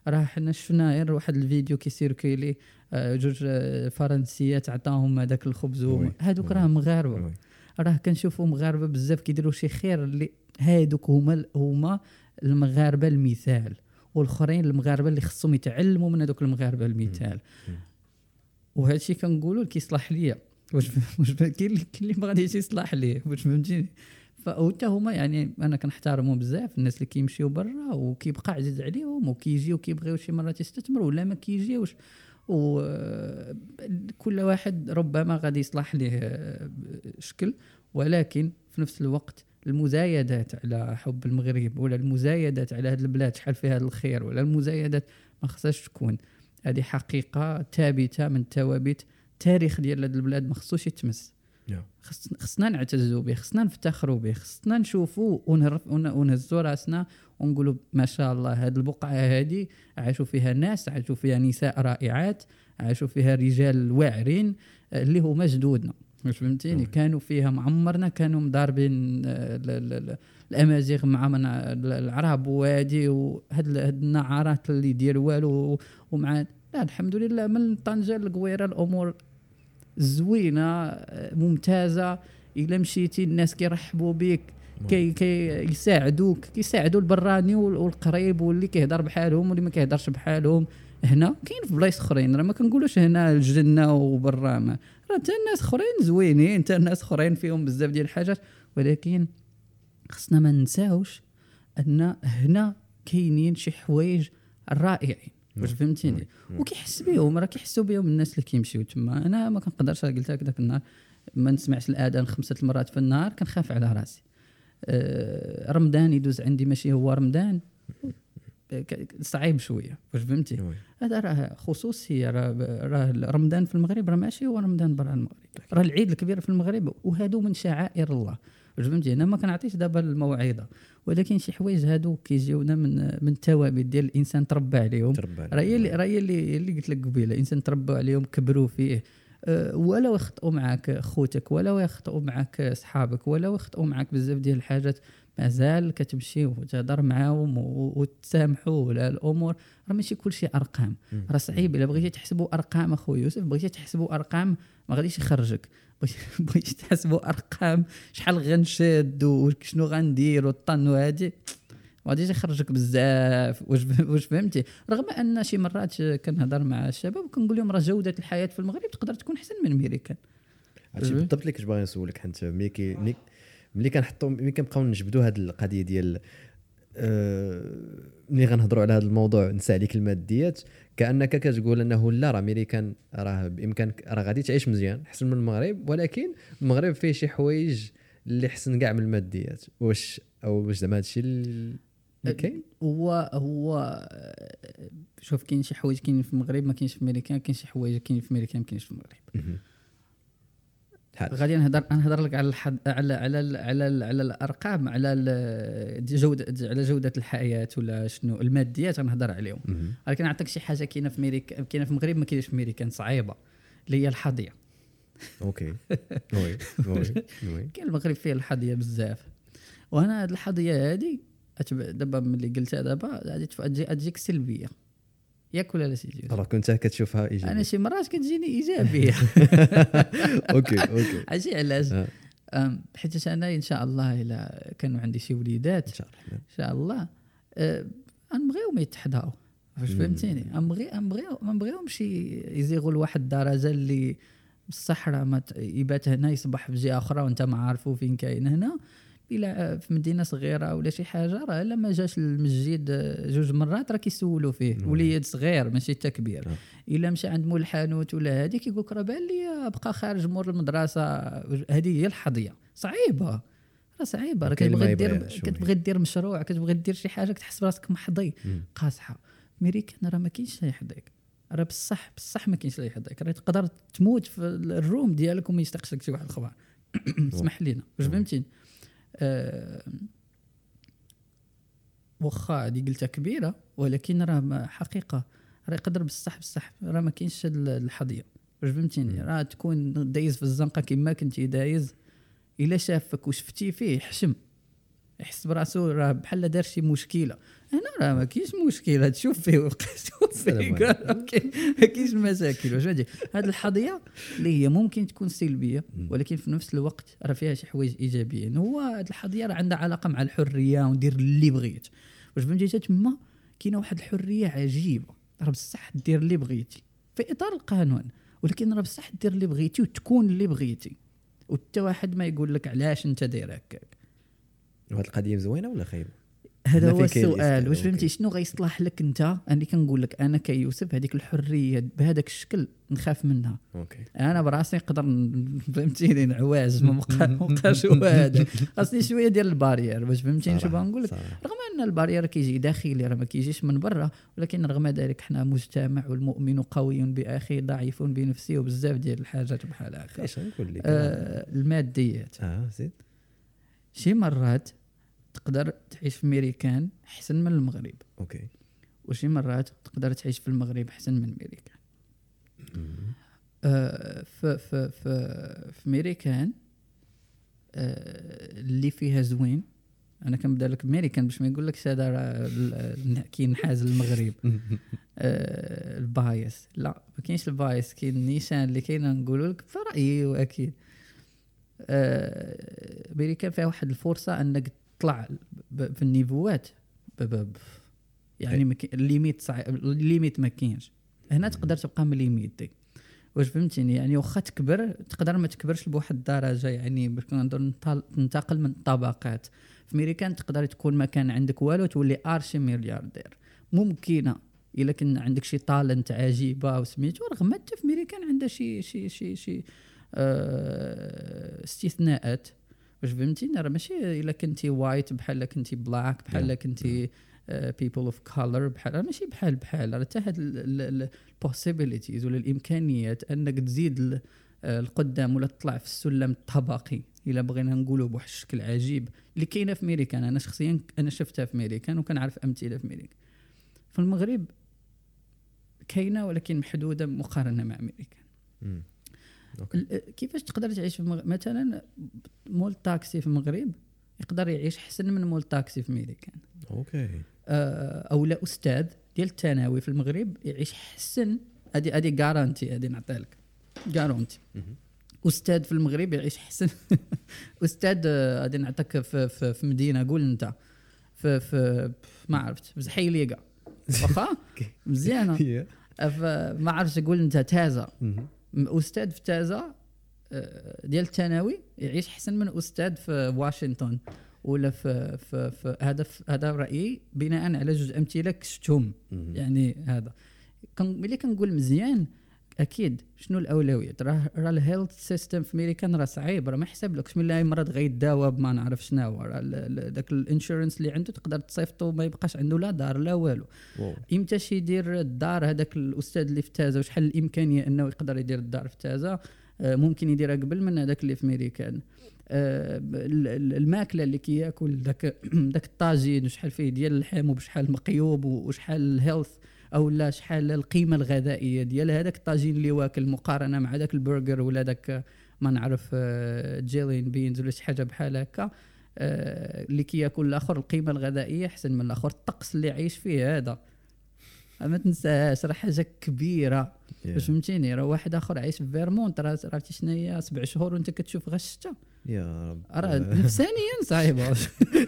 راه حنا شفنا غير واحد الفيديو كيسيركيلي آه، جوج آه، فرنسيات عطاهم هذاك الخبز. هذوك. راه مغاربة. راه كنشوفوا مغاربة بزاف كيديروا شي خير اللي هادوك هما هما المغاربة المثال والآخرين المغاربة اللي خصهم يتعلموا من هذوك المغاربة المثال. وهذا الشيء كنقولوا كيصلح ليا. واش واش كاين اللي كاين اللي ما غاديش يصلح ليه؟ واش فهمتيني؟ فحتى هما يعني أنا كنحترمهم بزاف الناس اللي كيمشيو برا وكيبقى عزيز عليهم وكيجيو كيبغيو شي مرات يستثمروا ولا ما كيجيوش. وكل واحد ربما غادي يصلح ليه آه، شكل. ولكن في نفس الوقت المزايدات على حب المغرب ولا المزايدات على هذه البلاد شحال فيها الخير ولا المزايدات ما خصهاش تكون. هذه حقيقة ثابتة من ثوابت التاريخ ديال هذه البلاد ما خصوش يتمس. خصنا نعتزوا به خصنا نفتخروا به خصنا نشوفوا ونهزوا راسنا ونقولوا ما شاء الله هذه البقعة هذه عاشوا فيها ناس عاشوا فيها نساء رائعات عاشوا فيها رجال واعرين آه، اللي هما جدودنا. فهمتيني. كانوا فيها معمرنا كانوا مضاربين آه، ال- ال- ال- الأمازيغ مع من العرب وهادي وهاد ال- هاد النعارات اللي ديال والو ومع لا الحمد لله من طنجة للقويره الأمور زوينة ممتازة. إلا مشيتي الناس كيرحبوا بك كي كي يساعدوك كيساعدوا البراني وال- والقريب واللي كيهضر بحالهم واللي ما كيهضرش بحالهم. هنا كاين في بلايص أخرين راه ما كنقولوش هنا الجنة وبرا ما راه حتى الناس أخرين زوينين حتى الناس أخرين فيهم بزاف ديال الحاجات. ولكن خصنا ما ننساوش أن هنا كاينين شي حوايج رائعين. واش فهمتيني؟ وكيحس بهم راه كيحسوا بهم الناس اللي كيمشيو تما. أنا ما كنقدرش قلت لك ذاك النهار ما نسمعش الآذان خمسة المرات في النهار كنخاف على راسي. آه، رمضان يدوز عندي ماشي هو رمضان. صعيب شوية. واش فهمتي. هذا راه خصوصية راه راه رمضان في المغرب راه ماشي هو رمضان برا المغرب. راه العيد الكبير في المغرب وهادو من شعائر الله. فهمتي أنا ما كنعطيش دابا الموعظة. ولكن شي حوايج هادو كيجيونا من من الثوابت ديال الإنسان تربى عليهم. تربى. راه هي اللي اللي قلت لك قبيلة الإنسان تربوا عليهم كبروا فيه. ولو يخطئوا معك خوتك ولو يخطئوا معك صحابك ولو يخطئوا معك بزاف ديال الحاجات مازال كتمشي وتهضر معاهم وتسامحوا ولا الأمور. راه ماشي كل شيء ارقام. راه صعيب. إلا بغيتي تحسبوا أرقام اخويا يوسف بغيتي تحسبوا أرقام ما غاديش يخرجك. بغيتي- بغيتي تحسبوا أرقام شحال غنشد وشنو غندير والطن وهادي. ما غاديش يخرجك بزاف. واش واش فهمتي؟ رغم أن شي مرات كنهضر مع الشباب وكنقول لهم راه جودة الحياة في المغرب تقدر تكون أحسن من ميريكان عرفتي. بالضبط اللي كنت باغي نسولك حيت ملي كي ملي ملي كنحطوا ملي كنبقاو نجبدوا هذه القضية ديال آه، ملي غنهضروا على هذا الموضوع نسى عليك الماديات كأنك كتقول أنه لا راه أمريكان راه بامكانك راه غادي تعيش مزيان أحسن من المغرب ولكن المغرب فيه شي حوايج اللي حسن كاع من الماديات واش أو واش زعما هادشي كاين هو هو آه، شوف كاين شي حوايج كاينين في المغرب ما كاينش في ميريكان كاين شي حوايج كاينين في ميريكان ما كاينش في المغرب. غادي نهضر نهضر لك على الحد على على ال- على ال- على الأرقام على جوده على جودة الحياة ولا شنو الماديات غنهضر عليهم. ولكن نعطيك شي حاجة كاينة في ميريكا كاينة في المغرب ما كاينش في ميريكان صعيبة اللي هي الحظية. okay. oui oui oui. كاين المغرب فيه الحظية بزاف. وأنا هاد الحظية هادي أتب- دابا ملي قلتها دابا غادي تجيك سلبيه ياك ولا لا سيدي راه كنت كتشوفها أنا ايجابي شي مرات كتجيني إيجابية. okay okay. عرفتي علاش؟ آه. حيت أنا إن شاء الله إلا كانوا عندي شي وليدات إن شاء الله. إن شاء الله أه، غنبغيهم يتحداو. واش مم. فهمتيني؟ غنبغي غنبغيو ما نبغيهمش يزيغوا لواحد الدرجة اللي بصح راه ما يبات هنا يصبح في جهة أخرى وأنت ما عارفو فين كاين هنا. الا في مدينة صغيرة ولا شي حاجة راه إلا ما جاش المسجد جوج مرات راه كيسولوا فيه. وليد صغير ماشي حتى كبير آه. إلا مشى عند مول الحانوت ولا هذيك يقول لك راه بان لي بقى خارج مور المدرسة هذه هي الحظيه صعيبة راه صعيبة راه كتبغي دير كتبغي دير مشروع كتبغي دير شي حاجة كتحس براسك محظي. قاصحة. ميريكان راه ما كاينش يحظيك راه بصح بصح ما كاينش اللي يحظيك راه تقدر تموت في ال room ديالك وما يستقش لك شي واحد الاخبار اسمح لينا. واش فهمتيني؟ آه واخا هذه قلتها كبيرة ولكن راه حقيقة راه يقدر بصح بصح راه ما كاينش الحظيه واش فهمتيني؟ راه تكون دايز في الزنقة كما كنتي دايز إلا شافك وشفتي فيه حشم يحس براسو راه بحال دار شي مشكلة. هنا راه ما كاينش مشكلة. تشوف فيه وبقى تشوف فيه ما كاينش مشاكل. واش غادي هذه الحظيه اللي هي ممكن تكون سلبية ولكن في نفس الوقت راه فيها شي حوايج إيجابيين. هو هذه الحظيه راه عندها علاقة مع الحرية وندير اللي بغيت. واش فهمتي تما؟ كاينة واحد الحرية عجيبة. راه بصح دير اللي بغيتي. في إطار القانون. ولكن راه بصح دير اللي بغيتي وتكون اللي بغيتي. وحتى واحد ما يقول لك علاش أنت داير هكاك. وهاد القضية مزوينة ولا خايبة؟ هذا هو السؤال. واش okay. فهمتي شنو غيصلح لك انت؟ أنا كنقول لك أنا كيوسف هذيك الحرية بهذاك الشكل نخاف منها. okay. أنا براسي نقدر فهمتيني نعواج ما بقاش هو هذا خاصني شوية ديال ال barrière باش فهمتيني صراحة، بغا نقول لك. رغم أن ال barrière كيجي داخلي راه ما كيجيش من برا ولكن رغم ذلك حنا مجتمع والمؤمن قوي باخيه ضعيف بنفسه وبزاف ديال الحاجات بحال هكا. آه الماديات. آه زيد شي مرات تقدر تعيش في ميريكان أحسن من المغرب. okay. وشي مرات تقدر تعيش في المغرب أحسن من ميريكان آه في في في في ميريكان آه اللي فيها زوين أنا كنبدأ لك بميريكان باش ما يقول لك هذا راه كينحاز المغرب. آه ال bias. لا ما كاينش البايس كاين النيشان اللي كاين نقول لك في رايي وأكيد. آه ميريكان فيها واحد الفرصة أنك تطلع ب- في ال niveau ات. يعني كاين- ال limite صعيب ال limite ما كاينش. هنا تقدر تبقى من واش فهمتيني؟ يعني واخا تكبر تقدر ما تكبرش بواحد الدرجة يعني باش ننتقل- ننتقل من الطبقات في ميريكان تقدر تكون ما كان عندك والو تولي archi ملياردير. ممكنة. إلا كان عندك شي talent عجيبة وسميتو رغم حتى في ميريكان عندها شي شي شي شي آه استثناءات. واش فهمتيني راه ماشي إلا كنتي white بحال كنتي black بحال. كنتي people of color بحال. ماشي بحال بحال. راه حتى هاد ال possibilities ولا الإمكانيات أنك تزيد آه، القدام ولا تطلع في السلم الطبقي. إلا بغينا نقولوا بواحد الشكل عجيب اللي كاينة في ميريكان أنا شخصيا أنا شفتها في ميريكان وكنعرف أمثلة في ميريكان في المغرب كاينة ولكن محدودة مقارنة مع ميريكان ال- كيفاش تقدر تعيش في المغرب مثلا مول تاكسي في المغرب يقدر يعيش أحسن من مول تاكسي في ميريكان أوكي. آه، أو لا أستاذ ديال الثانوي في المغرب يعيش أحسن. هذه هذه garantie هذه نعطيها لك. garantie مهم. أستاذ في المغرب يعيش أحسن. أستاذ غادي نعطيك في, في, في مدينة قول أنت. في في ما عرفت. في زحيليقه واخا؟ مزيانة. ف- ما عرفتش قول أنت تازة. أستاذ في تازا آه، ديال الثانوي يعيش أحسن من أستاذ في واشنطن ولا في في, في هذا هذا رأيي بناء على جوج أمثلة مهم. يعني هذا ملي كنقول مزيان أكيد. شنو الاولويات راه راه ال health system في امريكان راه صعيب. راه ما يحسبلكش من لا مرض غيداوى بما نعرف شنو راه داك ال insurance اللي عنده تقدر تصيفطو ما يبقاش عنده لا دار لا والو. واو. امتاش يدير الدار؟ هذاك الأستاذ اللي في تازا وشحال الإمكانية إنه يقدر يدير الدار في تازا آه، ممكن يديرها قبل من هذاك اللي في ميريكان آه، ال- ال- الماكلة اللي كياكل داك داك الطاجين وشحال فيه ديال اللحم وبشحال مقيوب وشحال ال health أو لا شحال القيمة الغذائية ديال هذاك الطاجين اللي واكل مقارنة مع داك البرجر ولا داك ما نعرف آه، jelly beans ولا شي حاجة بحال هكا آه، اللي كياكل الآخر القيمة الغذائية أحسن من الآخر الطقس اللي عايش فيه هذا. ما تنساهاش راه حاجة كبيرة. Yeah. فهمتيني راه واحد آخر عايش في فيرمونت راه عرفتي شنو هي؟ سبع شهور وانت كتشوف غير الشتا. يا رب. راه نفسانيا صعيبه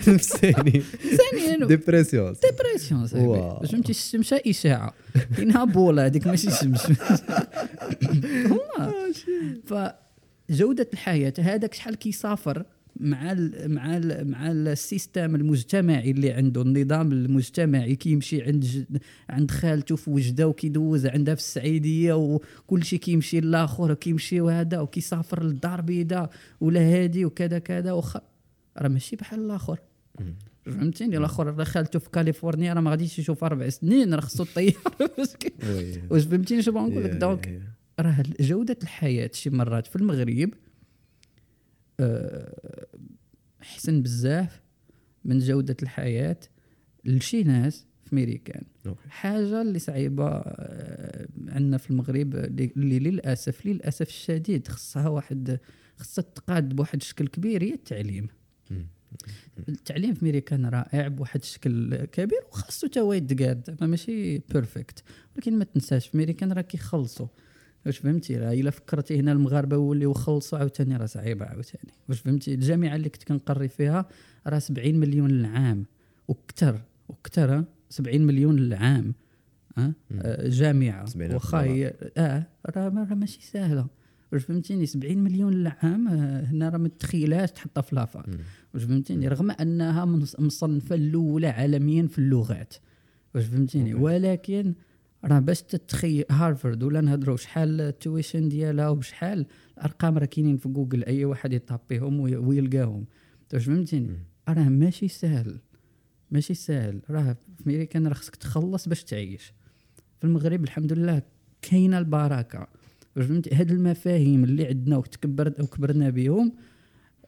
نفساني ثانيا dépression dépression. باش فهمتي الشمس إشاعة. كاينها بولة هذيك ماشي شمس. والله فجودة الحياة هذاك شحال كيسافر مع ال مع ال مع ال system المجتمعي اللي عنده النظام المجتمعي كيمشي عند عند خالته في وجده وكيدوز عندها في السعيدية وكل شيء كيمشي للاخر وكيمشي وهذا وكيسافر للدار البيضاء ولا هادي وكذا كذا وخ راه ماشي بحال الآخر. فهمتيني؟ الآخر راه خالته في كاليفورنيا راه ما غاديش يشوف أربع سنين راه خصو الطياره. واش فهمتيني شنو بغا نقول لك donc راه جودة الحياة شي مرات في المغرب آه، أحسن بزاف من جودة الحياة لشي ناس في ميريكان أوكي. حاجة اللي صعيبة آه، عندنا في المغرب اللي للأسف للأسف الشديد خصها واحد خصها تقاد بواحد الشكل كبير هي التعليم. التعليم في ميريكان رائع بواحد الشكل كبير وخاصو تا زعما ماشي perfect ولكن ما تنساش في ميريكان راه كيخلصوا واش فهمتي؟ راه إلا فكرتي هنا المغاربة ولاو يخلصوا عاوتاني راه صعيبة عاوتاني. واش فهمتي؟ الجامعة اللي كنت كنقري فيها راه 70 مليون للعام. وكثر وكثر 70 مليون للعام ها؟ آه جامعة. 70 ألف واخا هي آه راه ماشي سهله واش فهمتيني؟ 70 مليون للعام هنا راه ما تخيلهاش تحطها في la fac. واش فهمتيني؟ رغم أنها مصنفة الأولى عالميا في اللغات. واش فهمتيني؟ ولكن راه باش تتخيل هارفرد ولا نهضروا شحال ال tuition ديالها وبشحال الأرقام راه كاينين في جوجل أي واحد يطابيهم وي- ويلقاهم. واش فهمتيني راه ماشي سهل ماشي سهل. راه في ميريكان راه خصك تخلص باش تعيش. في المغرب الحمد لله كاينة البركة. واش فهمتي هاد المفاهيم اللي عندنا وتكبرت وكبرنا بهم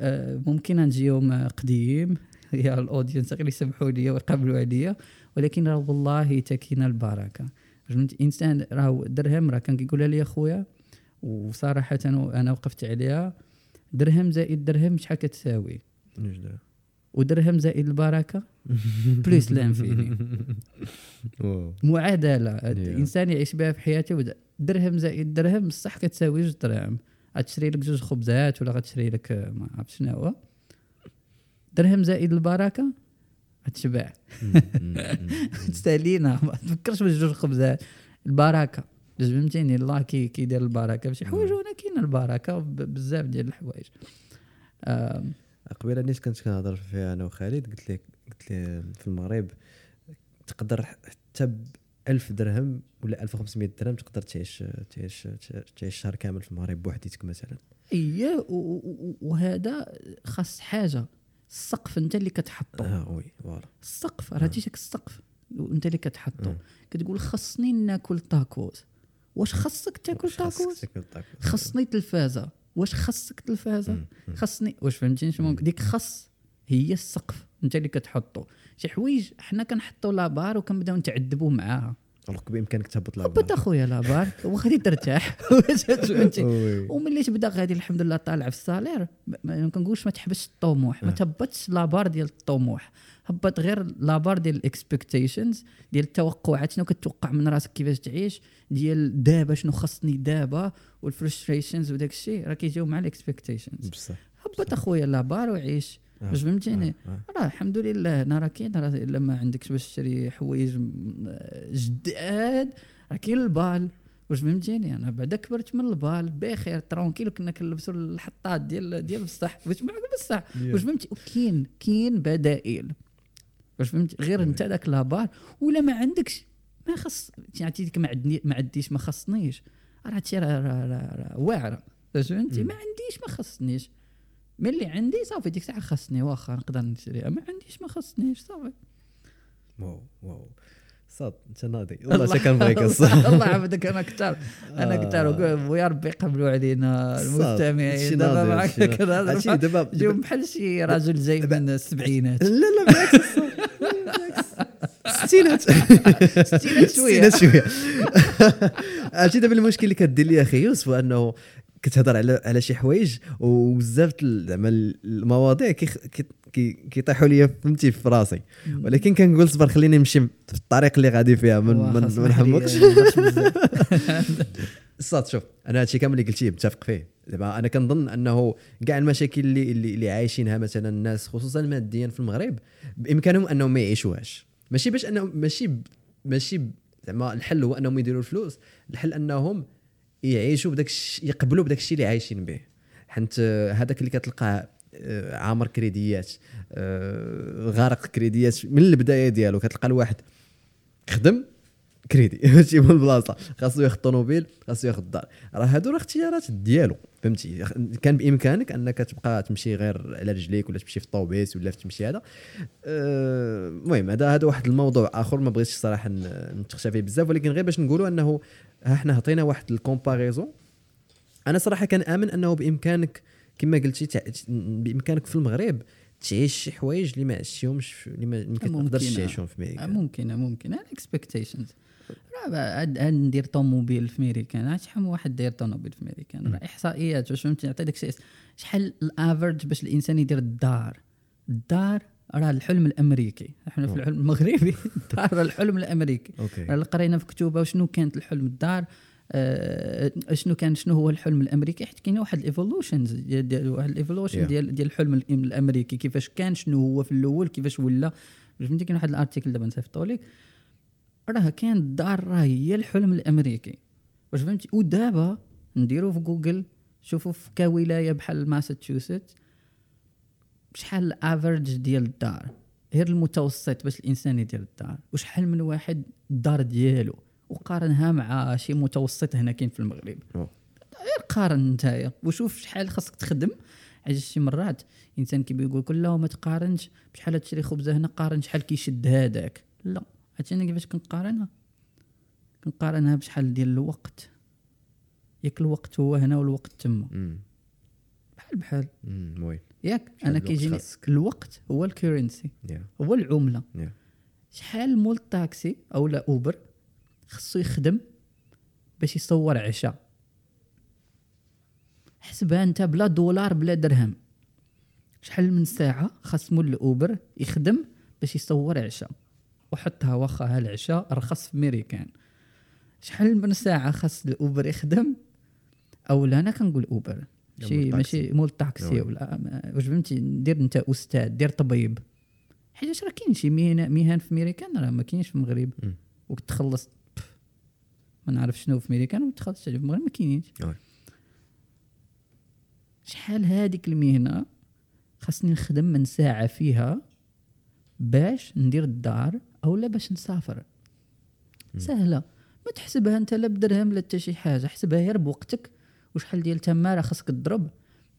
آه، ممكن نجيهم قديم. يا ال audience غير يسمحوا لي ويقبلوا عليا. ولكن راه والله تا كاينة البركة. فهمت إنسان راه درهم راه كان كيقولها لي خويا وصراحة أنا وقفت عليها. درهم زائد درهم شحال كتساوي؟ ودرهم زائد البركة؟ plus l'infini. معادلة. الإنسان يعيش بها في حياته درهم زائد درهم بصح كتساوي جوج دراهم غتشري لك جوج خبزات ولا غتشري لك ما عرفت شنو هو. درهم زائد البركة؟ غتشبع تستاهلينا ما تفكرش بجوج خبزات. البركة. باش فهمتيني؟ الله كي كيدير البركة. بشي حوايج وأنا كاين البركة بزاف ديال الحوايج. قبيله نيت كنت كنهضر فيها أنا وخالد. قلت لك قلت لي في المغرب تقدر حتى ب 1000 درهم ولا 1500 درهم تقدر تعيش تعيش تعيش شهر كامل في المغرب بوحديتك مثلا. اييه وهذا خاص حاجة. السقف انت اللي كتحطو. آه oui voilà. السقف راه تيجيك السقف وانت اللي كتحطو. آه. كتقول خصني ناكل تاكوز واش خصك تاكل تاكوز خصني تلفازة. واش خصك تلفازة. خصني واش فهمتيني شنو ديك خص هي السقف انت اللي كتحطو. شي حوايج حنا كنحطو la barre وكنبداو نتعذبوا معاها. alors بامكانك تهبط هبط أخويا la barre وغادي ترتاح. وملي تبدا غادي الحمد لله طالع في ال salaire ما- ما كنقولش ما تحبسش الطموح. ما آه. تهبطش la barre ديال الطموح. هبط غير la barre ديال ال expectations ديال التوقعات شنو كتوقع من راسك كيفاش تعيش ديال دابا شنو خصني دابا وال frustrations وداك الشيء راه كيجيو مع ال expectations بصح. هبط أخويا la barre وعيش. آه. واش فهمتيني؟ آه. آه. راه الحمد لله أنا راه كاين راه الا ما عندكش باش تشري حوايج جداد راه كاين البال. واش فهمتيني؟ أنا بعدا كبرت من البال بخير tranquille كنا كنلبسوا الحطات ديال ديال بصح واش بصح واش فهمتي؟ وكاين كاين بدائل. واش فهمتي؟ غير انت داك لابار ولا ما عندكش. ما خص عطيتك ما عندي ما عنديش ما خصنيش. راه هادشي راه واعرة. واش فهمتي؟ ما عنديش ما خصنيش. ملي عندي صافي ديك الساعة خصني واخا نقدر نشريها ما عنديش ما خصنيش صافي. واو واو. صاد انت ناضي. والله حتى كنبغيك الله يعبدك أنا كثر أنا كثر ويا ربي يقبلوا علينا. المستمعين. دابا معك معاك دابا جو بحال شي راجل جاي من السبعينات. لا لا بالعكس. الستينات ستينات. شوية. الستينات شوية. عرفتي دابا المشكل اللي كدير لي أخي يوسف هو انه كتهضر على على شي حوايج وبزاف زعما المواضيع كيخ- كي- كي- كيطيحوا لي فهمتي في راسي. ولكن كنقول صبر خليني نمشي في الطريق اللي غادي فيها ما نحمقش. الصاد شوف أنا هادشي كامل اللي قلتيه متفق فيه. دابا أنا كنظن أنه كاع المشاكل اللي اللي, اللي عايشينها مثلا الناس خصوصا ماديا في المغرب بإمكانهم أنهم ما يعيشوهاش. ماشي باش انهم ماشي ماشي زعما الحل هو أنهم يديروا الفلوس. الحل أنهم يعيشوا بداك الش- يقبلوا بداك الشيء اللي عايشين به. حيت آه، هذاك اللي كتلقاه عامر كريديات آه، غارق كريديات من البداية ديالو كتلقى الواحد خدم كريدي. ماشي من البلاصه خاصو ياخذ طوموبيل خاصو ياخذ دار راه هادو راه اختيارات ديالو فهمتي؟ كان بإمكانك أنك تبقى تمشي غير على رجليك ولا تمشي في الطوبيس ولا تمشي هذا. آه، المهم هذا هذا واحد الموضوع آخر ما بغيتش صراحة نتخشى فيه بزاف ولكن غير باش نقولوا أنه ها حنا عطينا واحد ال comparaison. أنا صراحة كان آمن أنه بإمكانك كما قلتي بإمكانك في المغرب تعيش شي حوايج اللي ما عشتيهمش اللي ما ممكن. تعيشهم في أمريكا. ممكن ممكن ال expectations عاد ندير طوموبيل في ميريكان شحال من واحد داير طوموبيل في ميريكان راه إحصائيات واش فهمتي؟ نعطي داك الشيء. شحال ال average باش الإنسان يدير الدار؟ الدار راه الحلم الأمريكي. إحنا في. الحلم المغربي. الدار راه الحلم الأمريكي. راه قرينا في كتوبة شنو كانت الحلم الدار؟ آه شنو كان شنو هو الحلم الأمريكي؟ حيت كاين واحد ال evolutions ديال واحد ال evolution. ديال ديال الحلم الأمريكي. كيفاش كان؟ شنو هو في الأول؟ كيفاش ولا؟ فهمتي؟ كاين واحد ال article دابا نصيفطو لك راه كان الدار راه هي الحلم الأمريكي. واش فهمتي؟ ودابا نديرو في جوجل شوفوا في ولاية بحال ماساتشوست شحال ال average ديال الدار. غير المتوسط باش الإنسان يدير الدار. وشحال من واحد الدار ديالو. وقارنها مع شي متوسط هنا كاين في المغرب. غير قارن نتايا وشوف شحال خاصك تخدم. علاش شي مرات الانسان كيبغي يقول لك لا ما تقارنش. بشحال تشري خبزه هنا قارن شحال كيشد هذاك لا. عرفتي أنا كيفاش كنقارنها؟ كنقارنها بشحال ديال الوقت. ياك الوقت هو هنا والوقت تما. بحال بحال. Oui. ياك أنا كيجيني؟ الوقت هو ال currency. يا هو العملة. يا شحال مول الطاكسي أو لا Uber خصو يخدم باش يصور عشاء؟ حسبها أنت بلا دولار بلا درهم. شحال من ساعة خاص مول ال Uber يخدم باش يصور عشاء؟ وحطها واخا هالعشاء رخص في ميريكان شحال من ساعة خاص ال Uber يخدم؟ أو لا أنا كنقول Uber. لا، ماشي مول الطاكسي. ولا واش فهمتي؟ دير انت أستاذ دير طبيب. حيت راه كاين شي مهن مهن في ميريكان راه ما كاينش في المغرب. وكتخلص ما نعرف شنو في ميريكان وتخلص في المغرب ما كاينينش. شحال هذيك المهنة خاصني نخدم من ساعة فيها باش ندير الدار أو لا باش نسافر. سهلة. ما تحسبها أنت لا بدرهم لا حتى شي حاجة. حسبها غير بوقتك. وشحال ديال تماره خاصك تضرب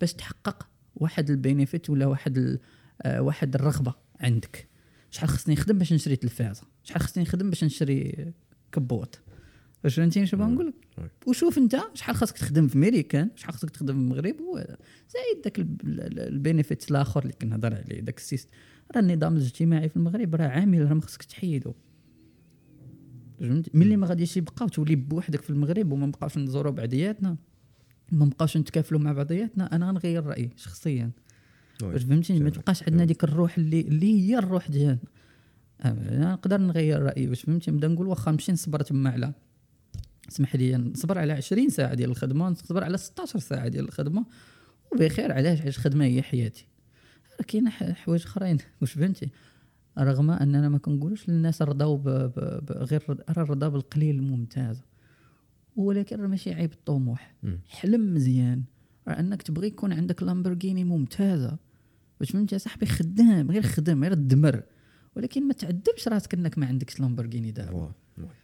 باش تحقق واحد ال benefit ولا واحد ال- آه، واحد الرغبة عندك. شحال خصني نخدم باش نشري تلفازة؟ شحال خصني نخدم باش نشري كبوت؟ واش فهمتيني شنو بغا نقول. وشوف أنت شحال خاصك تخدم في ميريكان شحال خاصك تخدم في المغرب زايد داك ال- ال- ال benefit الآخر اللي كنهضر عليه داك ال syst راه النظام الاجتماعي في المغرب راه عامل راه ما خصك تحيدو. فهمتي؟ ملي ما غاديش يبقى وتولي بوحدك في المغرب وما نبقاوش نزوروا بعضياتنا ما نبقاوش نتكافلوا مع بعضياتنا أنا غنغير رأيي شخصيا. واش فهمتيني؟ ما. تبقاش عندنا ديك الروح اللي اللي هي الروح ديالنا. أه، أنا نقدر نغير رأيي واش فهمتي نبدا نقول واخا نمشي نصبر تما على اسمح لي نصبر على 20 ساعة ديال الخدمة نصبر على 16 ساعة ديال الخدمة وبخير علاش؟ علاش الخدمة هي حياتي؟ كاين حوايج اخرين. واش فهمتي؟ رغم اننا ما كنقولوش للناس رضاو غير راه الرضا بالقليل الممتاز. ولكن راه ماشي عيب الطموح. حلم مزيان. راه انك تبغي يكون عندك لامبورغيني ممتازة. واش فهمتي يا صاحبي؟ خدام غير خدام غير دمر ولكن ما تعذبش راسك انك ما عندكش لامبورغيني دابا.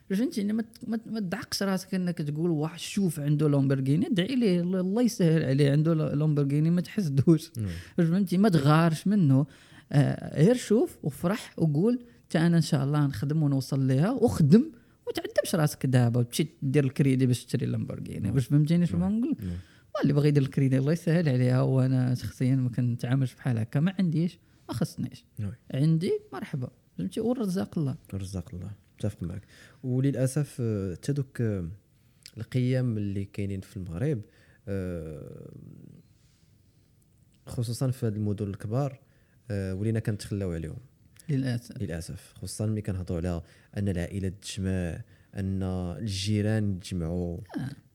فهمتي ما ما تدعقش راسك إنك تقول واحد شوف عنده لامبورغيني ادعي ليه الله يسهل عليه عنده لامبورغيني ما تحسدوش. فهمتي ما تغارش منه. آه غير شوف وفرح وقول تا أنا إن شاء الله نخدم ونوصل ليها وخدم وما تعذبش راسك دابا وتمشي دير الكريدي باش تشري لامبورغيني واش فهمتيني شنو بغا نقول؟ نعم. واللي بغى يدير الكريدي الله يسهل عليها وأنا شخصيا ما كنتعاملش بحال هكا ما عنديش ما خصنيش. عندي مرحبا. فهمتي؟ والرزاق الله. رزاق الله. متفق معك. وللأسف آه، حتى دوك آه، القيم اللي كاينين في المغرب آه، خصوصا في هاد المدن الكبار آه، ولينا كنتخلاو عليهم. للأسف. للأسف. خصوصا ملي كنهضروا على أن العائلة تجمع أن الجيران يتجمعوا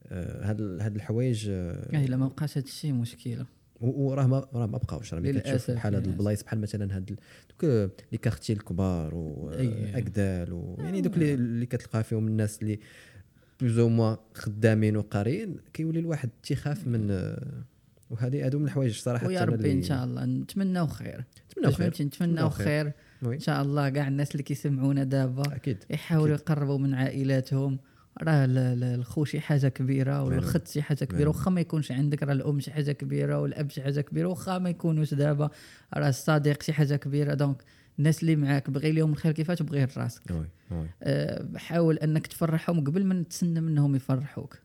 آه، هاد هاد الحوايج آه، يعني إلا ما بقاش هذا الشيء مشكلة. وراه ما راه ما بقاوش راه ملي كتشوف بحال هاد. البلايص بحال مثلا هاد دوك les quartiers الكبار. وأكدال ويعني دوك اللي, كتلقى فيهم الناس اللي plus ou moins خدامين وقاريين كيولي الواحد تيخاف من وهذه هادو من الحوايج صراحة ويا ربي إن شاء الله. نتمناو خير. نتمناو خير. نتمناو خير. إن شاء الله كاع الناس اللي كيسمعونا دابا. أكيد. يحاولوا يقربوا من عائلاتهم. راه ال- ال- الخو شي حاجة كبيرة ولا نعم. الخت شي حاجة كبيرة. واخا ما يكونش عندك راه الأم شي حاجة كبيرة والأب شي حاجة كبيرة واخا ما يكونوش دابا راه الصديق شي حاجة كبيرة. Donc الناس اللي معاك بغي لهم الخير كيفاش؟ بغي لراسك oui أه حاول أنك تفرحهم قبل ما تسنى منهم يفرحوك.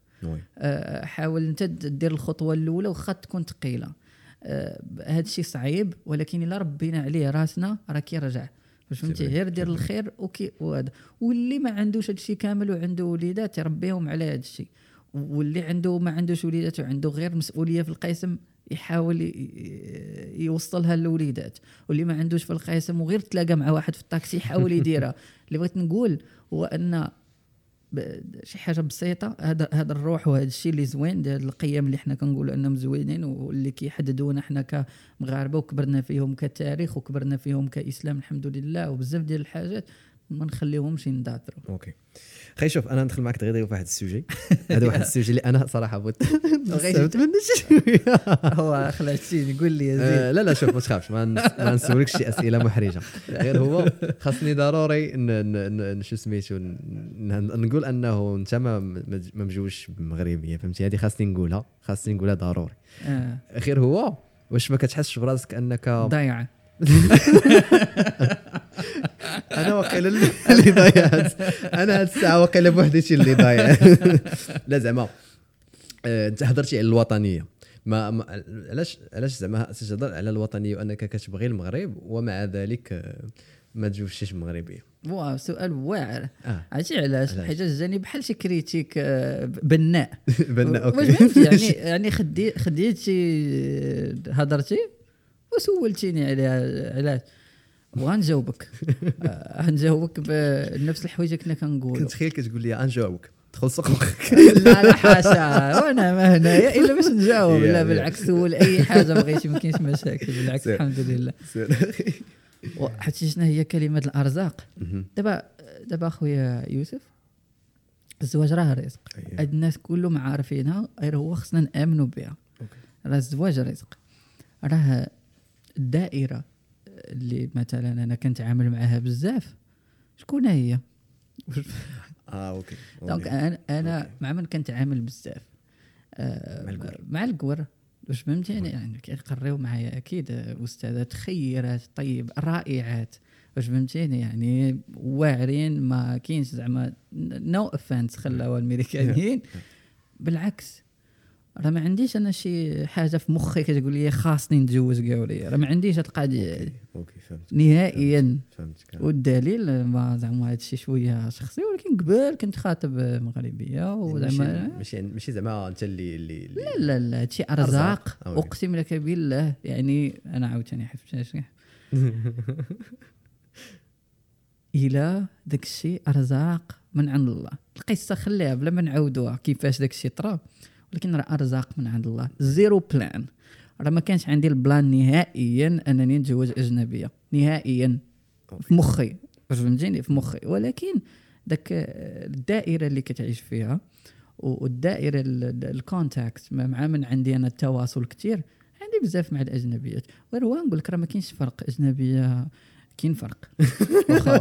آه، حاول أنت دير الخطوة الأولى واخا تكون ثقيلة. هذا الشيء صعيب ولكن إلا ربينا عليه راسنا راه كيرجع. فهمتي؟ غير دير الخير وكي وهذا. واللي ما عندوش هذا الشيء كامل وعنده وليدات يربيهم على هذا الشيء واللي عنده ما عندوش وليدات وعنده غير مسؤولية في القسم يحاول يوصلها للوليدات. واللي ما عندوش في القسم وغير تلاقى مع واحد في الطاكسي يحاول يديرها. اللي بغيت نقول هو أن شي حاجة بسيطة. هذا هذا الروح وهذا الشيء اللي زوين ديال القيم اللي حنا كنقولوا أنهم زوينين واللي كيحددونا حنا كمغاربة وكبرنا فيهم كتاريخ وكبرنا فيهم كإسلام الحمد لله وبزاف ديال الحاجات ما نخليهمش ينداطروا OK. خي شوف أنا ندخل معك دغيا واحد ال sujet. هذا واحد ال sujet اللي أنا صراحة بغيت نستفد منه شوية. هو خلعتي قول لي يا آه، لا لا شوف ما تخافش ما نس- ما نسولكش شي أسئلة محرجة. غير هو خاصني ضروري شو سميتو نقول أنه أنت ما مجوش بمغربية فهمتي؟ هذه خاصني نقولها خاصني نقولها ضروري. آه. غير هو واش ما كتحسش براسك أنك ضيعه أنا وقيلا اللي اللي ضيعت أنا هاد الساعة وقيلا بوحدتي اللي ضايع لا زعما آه، انت هضرتي على الوطنية. ما ما- علاش علاش زعما تهضر على الوطنية وأنك كتبغي المغرب ومع ذلك آه، ما تجوزش مغربية؟ واو سؤال واعر. آه. عرفتي علاش؟ حيت جاني بحال شي critique آه، بناء. بنا واش okay. يعني يعني خدي خديتي هضرتي وسولتيني عليها علاش؟ وغنجاوبك. آه، غنجاوبك بنفس الحوايج اللي كنا كنقولوا. كنت تخيل كتقول لي غنجاوبك. دخل سوقك لا لا حاشا. وأنا ما هنايا إلا باش نجاوب. لا. بالعكس سول أي حاجة بغيتي ما كاينش مشاكل. بالعكس. الحمد لله. حتى شنو هي كلمة الأرزاق. دابا دابا أخويا يوسف الزواج راه رزق. هاد الناس كلهم عارفينها غير هو خصنا نأمنوا بها. راه الزواج رزق. راه الدائره اللي مثلا أنا كنتعامل معها بزاف. شكون هي؟ آه okay. donc. أنا أنا. مع من كنتعامل بزاف. آه، مع ال cours. واش فهمتيني؟ يعني كيقريو معايا أكيد آه، استاذات خيرات طيب رائعات. واش فهمتيني؟ يعني واعرين ما كاينش زعما no offense خلاو الميريكانيين. بالعكس راه ما عنديش أنا شي حاجة في مخي كتقول لي خاصني نتزوج كاولي راه ما عنديش هاد القضية هادي أوكي فهمت نهائيا. فهمتك والدليل ما زعما هذا الشيء شوية شخصي ولكن قبل كنت خاطب مغربية وزعما ماشي ماشي زعما أنت اللي اللي لا لا لا هادشي. أرزاق. أقسم لك بالله يعني أنا عاوتاني حفت إلى داك الشيء أرزاق من عند الله. القصة خليها بلا ما نعاودوها. كيفاش داك الشيء طرا؟ ولكن راه أرزاق من عند الله. zéro plan راه ما كانش عندي ال plan نهائيا أنني نتزوج أجنبية. نهائيا. في مخي. فهمتيني؟ في مخي. ولكن داك الدائرة اللي كتعيش فيها والدائرة ال contact مع من عندي أنا التواصل كثير عندي بزاف مع الأجنبيات. هو نقول لك راه ما كاينش فرق أجنبية كاين فرق. واخا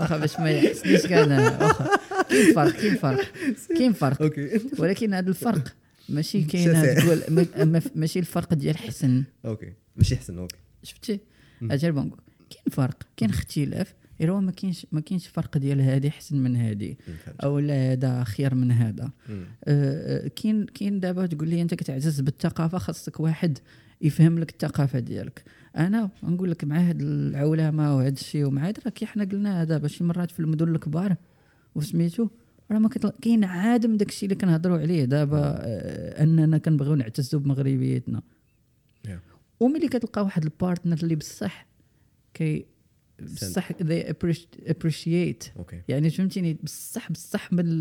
واخا. باش ما يحسنيش واخا. كاين فرق كاين فرق. كاين فرق. ولكن هذا الفرق ماشي كاين. تقول ما- ما- ماشي الفرق ديال حسن. okay. ماشي حسن okay. شفتي؟ أجي نقول كاين فرق كاين اختلاف. غير هو ما كاينش ما كاينش فرق ديال هذه احسن من هذه. أو لا هذا خير من هذا. آه، آه، كاين كاين دابا تقول لي أنت كتعتز بالثقافة خاصك واحد يفهم لك الثقافة ديالك. أنا نقول لك مع هاد العولمة وهاد الشيء ومع هاد راه كي حنا قلنا دابا شي مرات في المدن الكبار. وسميتو؟ راه ما. كاين عادم داك الشيء اللي كنهضروا عليه. دابا آه، أننا كنبغيو نعتزوا بمغربيتنا. Yeah. وملي كتلقى واحد ال partner اللي بصح كي بصح they appreci- appreciate. okay يعني فهمتيني؟ بصح بصح من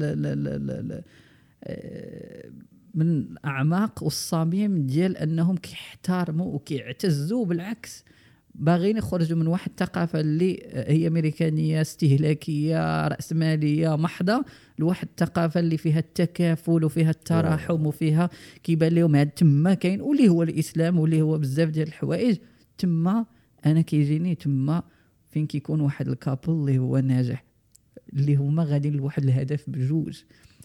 من الاعماق والصميم ديال أنهم كيحترموا وكيعتزوا بالعكس. باغيين يخرجوا من واحد الثقافة اللي هي أمريكانية استهلاكية رأسمالية محضة لواحد الثقافة اللي فيها التكافل وفيها التراحم وفيها كيبان لهم هاد تما كاين واللي هو الإسلام واللي هو بزاف ديال الحوايج. تما أنا كيجيني تما فين كيكون واحد الكابل اللي هو ناجح اللي هما غاديين لواحد الهدف بجوج.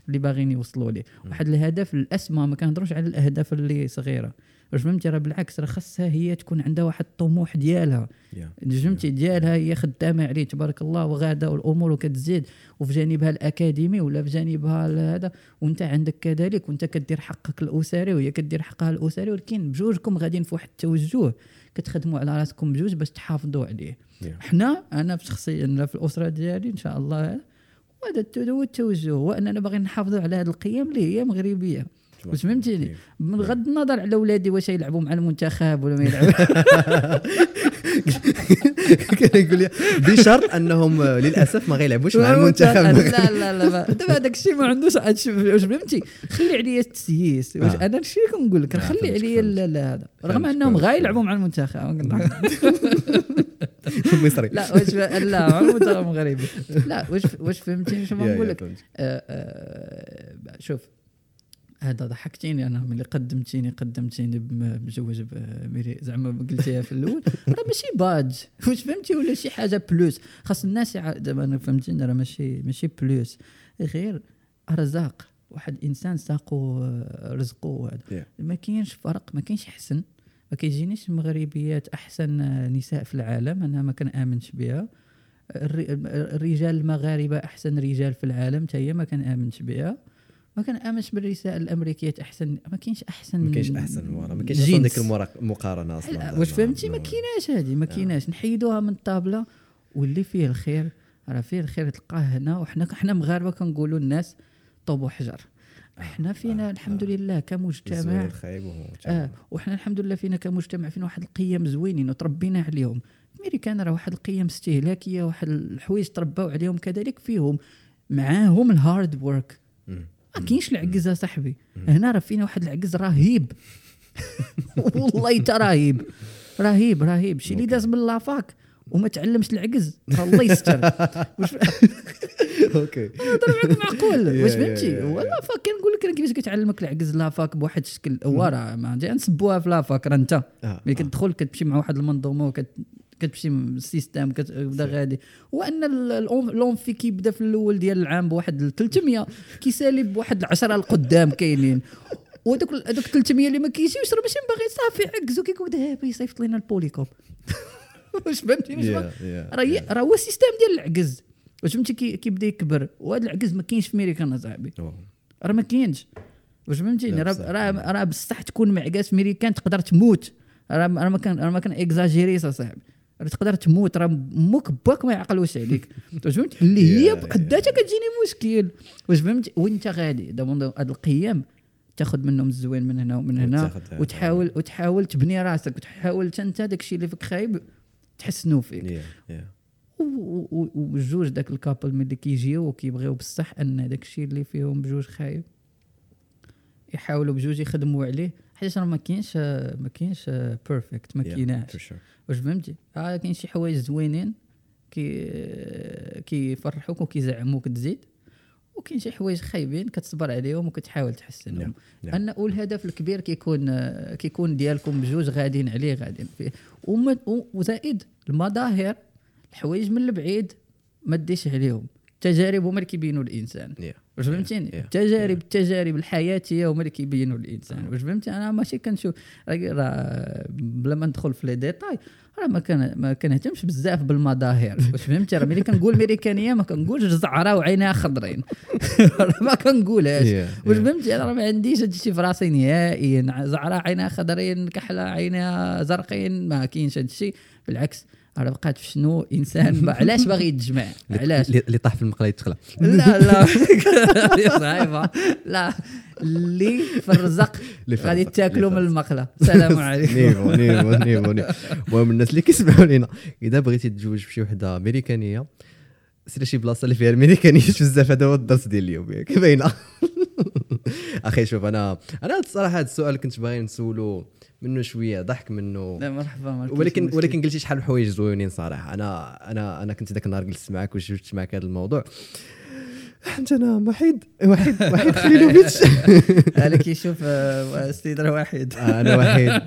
اللي باغيين يوصلوا ليه. واحد الهدف الأسمى ما كنهضروش على الأهداف اللي صغيرة. واش فهمتي راه بالعكس راه خاصها هي تكون عندها واحد الطموح ديالها. Yeah. نجمتي ديالها هي خدامة عليه تبارك الله وغادة والأمور كتزيد وفي جانبها الأكاديمي ولا في جانبها هذا وانت عندك كذلك وانت كدير حقك الأسري وهي كدير حقها الأسري. ولكن بجوجكم غاديين في واحد التوجه. كتخدموا على راسكم بجوج باش تحافظوا عليه. Yeah. حنا أنا شخصيا في الأسرة ديالي إن شاء الله هو التوجه هو أننا باغيين نحافظوا على هذه القيم اللي هي مغربية. واش فهمتيني؟ من غض النظر على ولادي واش يلعبوا مع المنتخب ولا ما يلعبوا. كان يقول لي بشرط أنهم للأسف ما غيلعبوش مع المنتخب. لا لا لا دابا هذاك الشيء ما عندوش واش فهمتي؟ خلي عليا التسييس. واش آه. أنا هادشي اللي كنقول لك؟ آه، خلي عليا هذا رغم أنهم فهمتك. غا يلعبوا مع المنتخب. مصري لا واش لا المنتخب المغربي لا واش واش فهمتيني شنو نقول لك شوف هذا ضحكتيني أنا ملي قدمتيني قدمتيني مزوج بميري زعما قلتيها في الأول. راه ماشي باج. واش فهمتي؟ ولا شي حاجة بلوس خاص الناس دابا أنا فهمتيني راه ماشي ماشي بلوس غير أرزاق. واحد إنسان ساقو آه، رزقه وهذا Yeah. ما كاينش فرق ما كاينش احسن ما كيجينيش المغربيات أحسن آه، نساء في العالم أنا ما كنآمنش بها. الر- الرجال المغاربة أحسن رجال في العالم حتى هي ما كنآمنش بها. ما كنآمنش بالنساء الامريكيات أحسن ما كاينش أحسن ما كاينش أحسن ورا ما كاينش أصلا. ديك المقارنة أصلا. واش فهمتي؟ ما. كايناش هذه ما كايناش. نحيدوها من الطابلة واللي فيه الخير راه فيه الخير تلقاه هنا وحنا حنا مغاربة كنقولوا الناس طوب وحجر إحنا فينا الحمد لله كمجتمع. آه وحنا الحمد لله فينا كمجتمع فينا واحد القيم زوينين وتربينا عليهم. الميريكان راه واحد القيم استهلاكية واحد الحوايج ترباو عليهم كذلك فيهم. معاهم ال hard work. ما كاينش العكز صاحبي. هنا راه فينا واحد العكز رهيب. والله تا رهيب. رهيب رهيب. شي اللي داز من la fac وما تعلمش العكز الله يستر. okay. نهضر معاك معقول. واش فهمتي؟ يا- يا. و la fac كنقول لك كيفاش كتعلمك العكز la fac بواحد الشكل هو راه ما عندي نسبوها في la fac راه أنت. آه، ملي آه. كتدخل كتمشي مع واحد المنظومة وكت كتمشي ال système كتبدا غادي. وأن l'amphi كيبدا في الأول ديال العام بواحد ال 300 كيسالي بواحد العشرة القدام كاينين. ودوك هذوك 300 اللي ما كيجيوش راه ماشي باغي صافي عكز وكيقول دابا يصيفط لنا ال polycope. واش يا- راه راه هو ال système ديال العكز. واش فهمتي كي- كيبدا يكبر؟ وهذا العكز ما كاينش في أمريكا اصاحبي. راه ما كاينش. واش فهمتيني؟ راه. راه بصح تكون معكاز في امريكان تقدر تموت. راه ما كان راه ما كان اكزاجيريس اصاحبي راه تقدر تموت. راه أمك باك ما يعقلوش عليك. واش فهمتي؟ اللي هي بحد ذاتها كتجيني مشكل. واش فهمتي؟ وانت غادي؟ دابا هاد القيم. تاخذ منهم الزوين من هنا ومن هنا وتحاول وتحاول تبني راسك. وتحاول انت داك الشيء اللي فيك خايب. تحسنوا فيك. و- و- وبجوج داك ال couple ملي كيجيو وكيبغيو بصح أن داك الشيء اللي فيهم بجوج خايب يحاولوا بجوج يخدموا عليه. حيت راه ما كاينش ما كاينش perfect ما Yeah, كايناش. واش فهمتي؟ آه كاين شي حوايج زوينين كي كيفرحوك وكيزعموك تزيد. وكاين شي حوايج خايبين كتصبر عليهم وكتحاول تحسنهم Yeah, yeah. أن والهدف الكبير كيكون كيكون ديالكم بجوج غاديين عليه غاديين فيه. وزائد المظاهر الحوايج من البعيد ما ديش عليهم. التجارب هما اللي كيبينوا الإنسان. Yeah. واش فهمتيني؟ Yeah, التجارب التجارب الحياتيه هما اللي كيبينوا الإنسان. واش فهمتي؟ أنا ماشي كنشوف راه- بلا ما ندخل في les détails راه ما كان ما كنهتمش بزاف بالمظاهر. واش فهمتي؟ راه ملي كنقول ميريكانيه ما كنقولش زعرة وعينها خضرين. ما كنقولهاش. Yeah, واش yeah. فهمتي؟ أنا راه ما عنديش هادشي في راسي نهائيا. زعرة عينها خضرين كحلة عينها زرقين ما كاينش هادشي. بالعكس. راه بقات في شنو إنسان علاش باغي يتجمع؟ علاش؟ اللي طاح في المقله يتخلع لا لا. صعيبة. لا. اللي في الرزق غادي تاكلوا من المقلة. السلام عليكم. نيفو نيفو نيفو نيفو. المهم الناس اللي كيسمعوا لينا إذا بغيتي تتزوج بشي وحدة أمريكانية سير شي بلاصة اللي فيها الميريكانيين بزاف هذا هو الدرس ديال اليوم باينة. أخي شوف أنا أنا الصراحة هذا السؤال كنت باغي نسولو منه شوية ضحك منه. لا مرحبا كاينش ولكن. ولكن قلتي شحال من حوايج زوينين صراحة. أنا أنا أنا كنت ذاك النهار جلست معك وشفت معك هذا الموضوع. انت أنا وحيد وحيد وحيد خليلوفيتش هذا كيشوف آه، السيد راه واحد أنا وحيد.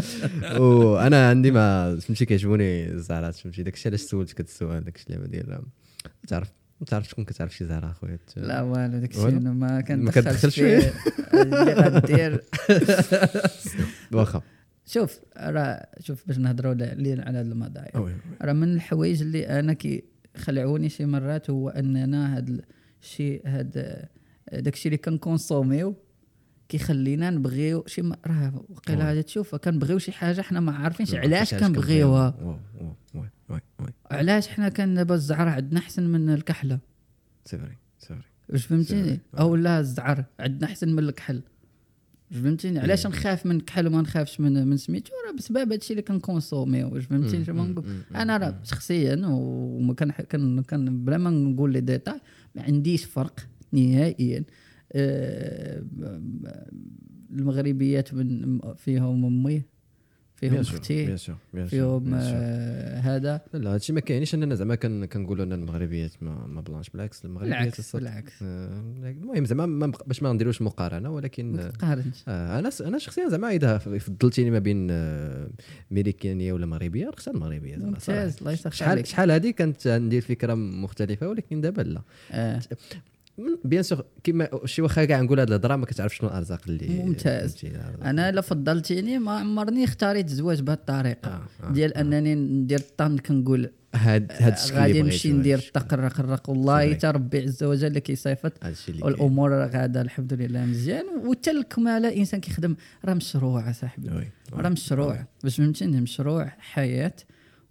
وأنا عندي ما فهمتي كيعجبوني الزهرات فهمتي؟ داكشي علاش سولتك هذا السؤال داكشي اللعبة ديال تعرف؟ ما تعرف شكون كتعرف شي زهرة أخويا؟ لا والو داك الشيء؟ أنا ما كندخلش فيه؟ اللي غدير واخا. شوف راه شوف باش نهضروا على على هذا oui. راه من الحوايج اللي أنا كيخلعوني شي مرات هو أننا هذا الشيء هذا داكشي اللي كن consommer يو كيخلينا نبغيو شي راه وقيلا هذا تشوف كنبغيو شي حاجة حنا ما عارفينش علاش كنبغيوها. أو علاش حنا كان دابا الزعر عندنا أحسن من الكحلة؟ c'est vrai c'est vrai واش فهمتيني؟ أو لا الزعر عندنا أحسن من الكحل. فهمتيني؟ علاش نخاف من كحل وما نخافش من من سميتو؟ راه بسبب هادشي اللي كنكونسومي واش فهمتيني؟ شنو نقول؟ أنا راه شخصيا وما كان كان كان بلا ما نقول لي ديتاي ما عنديش فرق نهائيا. آه، المغربيات من فيهم أمي. فيهم أختي فيهم آه هذا. لا هادشي ما كاينش اننا زعما كنقولوا أن المغربيات ما, ما بلانش بالعكس المغربيات بالعكس بالعكس. آه المهم زعما باش ما نديروش مقارنة ولكن ما تقارنش آه أنا أنا شخصيا زعما إذا فضلتيني ما بين آه ميريكانيه ولا مغربية نختار المغربية ممتاز الله يسخر شحال شحال هذه كانت عندي الفكرة مختلفة ولكن دابا لا. آه. بيان سور كيما شي واخا كاع نقول هذه الهضرة ما كتعرف شنو الارزاق اللي ممتاز. أنا الا فضلتيني ما عمرني اختاريت الزواج بهذه الطريقة. آه آه ديال آه. أنني ندير الطن كنقول هاد هاد الشكل غادي نمشي ندير التقرق الرق والله حتى ربي عز وجل اللي كيصيفط. والأمور غادا الحمد لله مزيان. وحتى الكماله الانسان كيخدم راه مشروع صاحبي راه مشروع. باش فهمتيني مشروع حياة.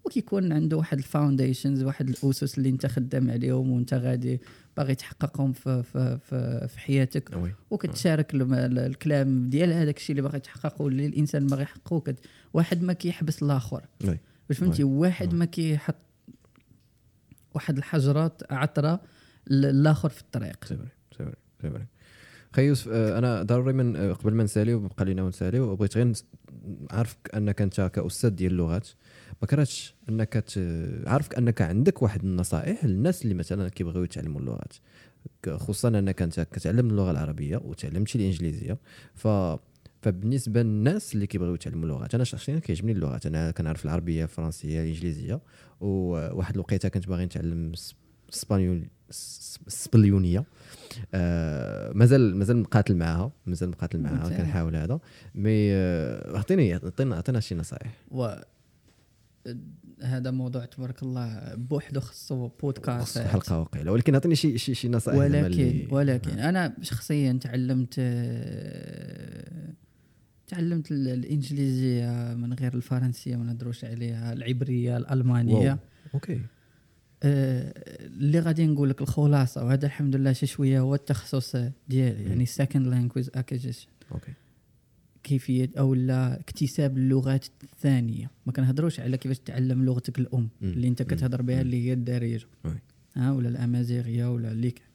وكيكون عنده واحد الفاونديشنز واحد الأسس اللي أنت خدام عليهم وأنت غادي باغي تحققهم في في في, في حياتك وكتشارك الكلام ديال هذاك الشيء اللي باغي تحققه واللي الإنسان باغي يحققه واحد ما كيحبس الآخر. باش فهمتي؟ واحد ما كيحط واحد الحجرات عطرة الآخر في الطريق. c'est vrai c'est vrai خي يوسف آه، أنا ضروري من آه، قبل ما نساليو بقى لينا ونساليو بغيت غير عارفك أنك أنت كأستاذ ديال اللغات. ما كرهتش أنك عارفك أنك عندك واحد النصائح للناس اللي مثلا كيبغيو يتعلموا اللغات. خصوصا أنك أنت كتعلم اللغة العربية وتعلمتي الإنجليزية ف فبالنسبة للناس اللي كيبغيو يتعلموا اللغات أنا شخصيا كيعجبني اللغات. أنا كنعرف العربية الفرنسية الإنجليزية وواحد الوقيتة كنت باغي نتعلم اسبانيول السبليونيه آه مازال مازال مقاتل معاها مازال مقاتل معاها كنحاول هذا. mais آه، أعطيني اعطينا اعطينا شي نصائح. هذا موضوع تبارك الله بوحده خصو بودكاست. حلقة وقيله ولكن أعطيني شي شي شي نصائح ولكن ولكن أنا شخصيا تعلمت تعلمت الإنجليزية من غير الفرنسية ما ندروش عليها العبرية الألمانية. wow. okay. آه اللي غادي نقول لك الخلاصة وهذا الحمد لله شي شوية هو التخصص ديالي يعني second language acquisition okay. كيفية أو لا اكتساب اللغات الثانية. ما كنهضروش على كيفاش تعلم لغتك الأم اللي أنت كتهضر بها اللي هي الدارجة. ها ولا الأمازيغية ولا اللي كان.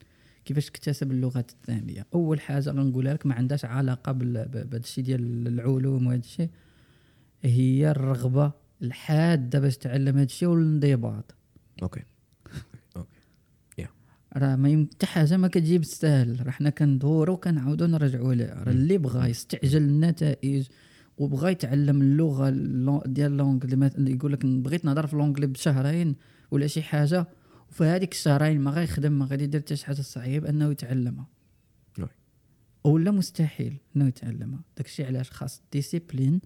كيفاش تكتسب اللغات الثانية؟ أول حاجة غنقولها لك ما عندهاش علاقة بهذا الشيء ديال العلوم وهذا الشيء. هي الرغبة الحادة باش تعلم هذا الشيء والانضباط. okay. راه ما حتى حاجة ما كتجي بالسهل راه حنا كندورو كنعاودو نرجعوا لها راه اللي بغى يستعجل النتائج وبغى يتعلم اللغة ديال l'anglais يقول لك بغيت نهضر في l'anglais بشهرين ولا شي حاجة وفي هذيك الشهرين ما غيخدم ما غادي يدير حتى شي حاجة صعيب أنه يتعلمها. ولا مستحيل أنه يتعلمها. داكشي علاش خاص ديسيبلين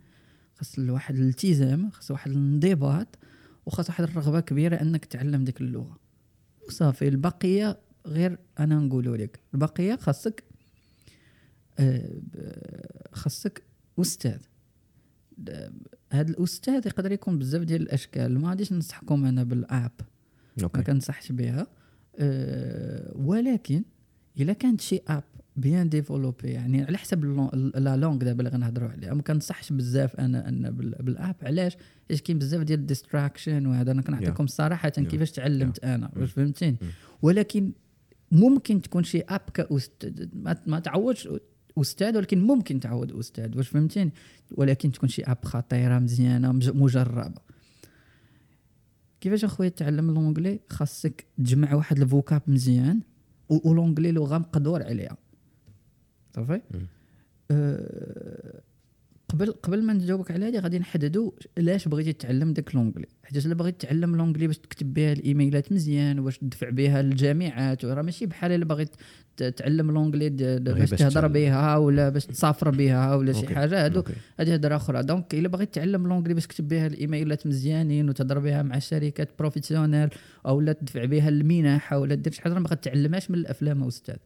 خاص واحد الالتزام خاص واحد الانضباط وخاص واحد الرغبة كبيرة أنك تعلم ديك اللغة. وصافي. البقية غير أنا نقولوا لك. البقية خاصك آه، خاصك أستاذ. هذا الأستاذ يقدر يكون بزاف ديال الأشكال. ما غاديش ننصحكم أنا بالأب. ما كنصحش بها. أه ولكن إلا كانت شي app bien développée يعني على حسب la langue دابا اللي غنهضروا عليها ما كنصحش بزاف أنا أنا بال app. علاش؟ حيت كاين بزاف ديال ال distraction وهذا أنا كنعطيكم صراحة كيفاش تعلمت أنا واش فهمتيني؟ ولكن ممكن تكون شي app كاستاذ ما تعوضش أستاذ ولكن ممكن تعوض أستاذ واش فهمتيني؟ ولكن تكون شي app خطيرة مزيانة مجربة. كيفاش أخويا تعلم l'anglais خاصك تجمع واحد ال vocab مزيان و l'anglais لغة مقدور عليها. صافي؟ أه قبل قبل ما نجاوبك على هذه غادي نحددوا علاش بغيتي تتعلم داك l'anglais. حيت الا بغيت تتعلم l'anglais باش تكتب بها الايميلات مزيان وباش تدفع بها للجامعات راه ماشي بحال الا بغيت تعلم l'anglais باش تهضر بها ولا باش تسافر بها ولا شي حاجة هادو هذه هضرة أخرى. donc الا بغيت تعلم l'anglais باش تكتب بها الايميلات مزيانين وتهضر بها مع شركات professionnelles أو لا تدفع بها المنح ولا دير شي حاجة ما غتعلمهاش من الأفلام أستاذ.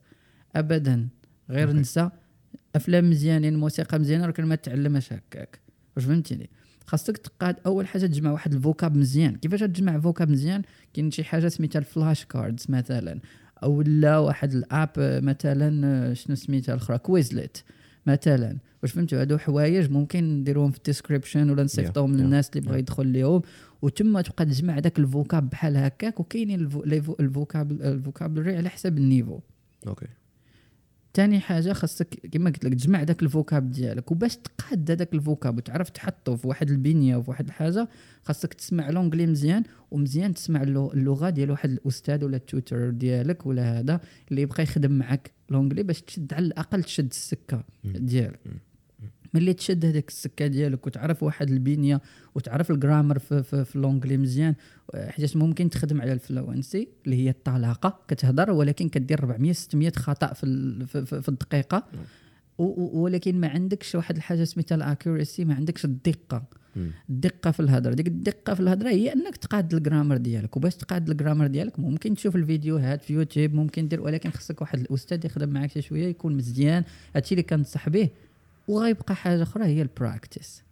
ابدا. غير نسى أفلام مزيانين موسيقى مزيانة ولكن ما تعلمهاش هكاك. واش فهمتيني؟ خاصك تقاد أول حاجة تجمع واحد ال vocab مزيان. كيفاش تجمع vocab مزيان؟ كاين شي حاجة سميتها ال flashcards مثلا أو لا واحد ال app مثلا شنو سميتها الأخرى؟ Quizlet مثلا. واش فهمتوا؟ هادو حوايج ممكن نديروهم في ال description ولا نصيفطوهم yeah, للناس اللي بغا yeah. يدخل ليهم وتما تبقى تجمع داك ال vocab بحال هكاك وكاينين ال vocab ال vocabulary على حسب ال niveau. okay. تاني حاجة خاصك كما قلت لك تجمع داك ال vocab ديالك وباش تقاد هذاك ال vocab وتعرف تحطه في واحد البنية وفي واحد الحاجة خاصك تسمع l'anglais مزيان ومزيان تسمع اللغ- اللغة ديال واحد الأستاذ ولا ال tutor ديالك ولا هذا اللي يبقى يخدم معك l'anglais باش تشد على الأقل تشد السكة ديالك. ملي تشد هذيك السكة ديالك وتعرف واحد البنية وتعرف ال grammar في, في, في l'anglais مزيان حيت ممكن تخدم على ال fluency اللي هي الطلاقة كتهضر ولكن كدير 400 600 خطأ في في, في, في الدقيقة. ولكن ما عندكش واحد الحاجة سميتها ال accuracy ما عندكش الدقة. الدقة في الهضرة. ديك الدقة في الهضرة هي انك تقاد ال grammar ديالك وباش تقاد ال grammar ديالك ممكن تشوف الفيديوهات في يوتيوب ممكن دير ولكن خصك واحد الأستاذ يخدم معك شي شوية يكون مزيان. هادشي اللي كنصح به وغيبقى حاجة أخرى هي ال practice.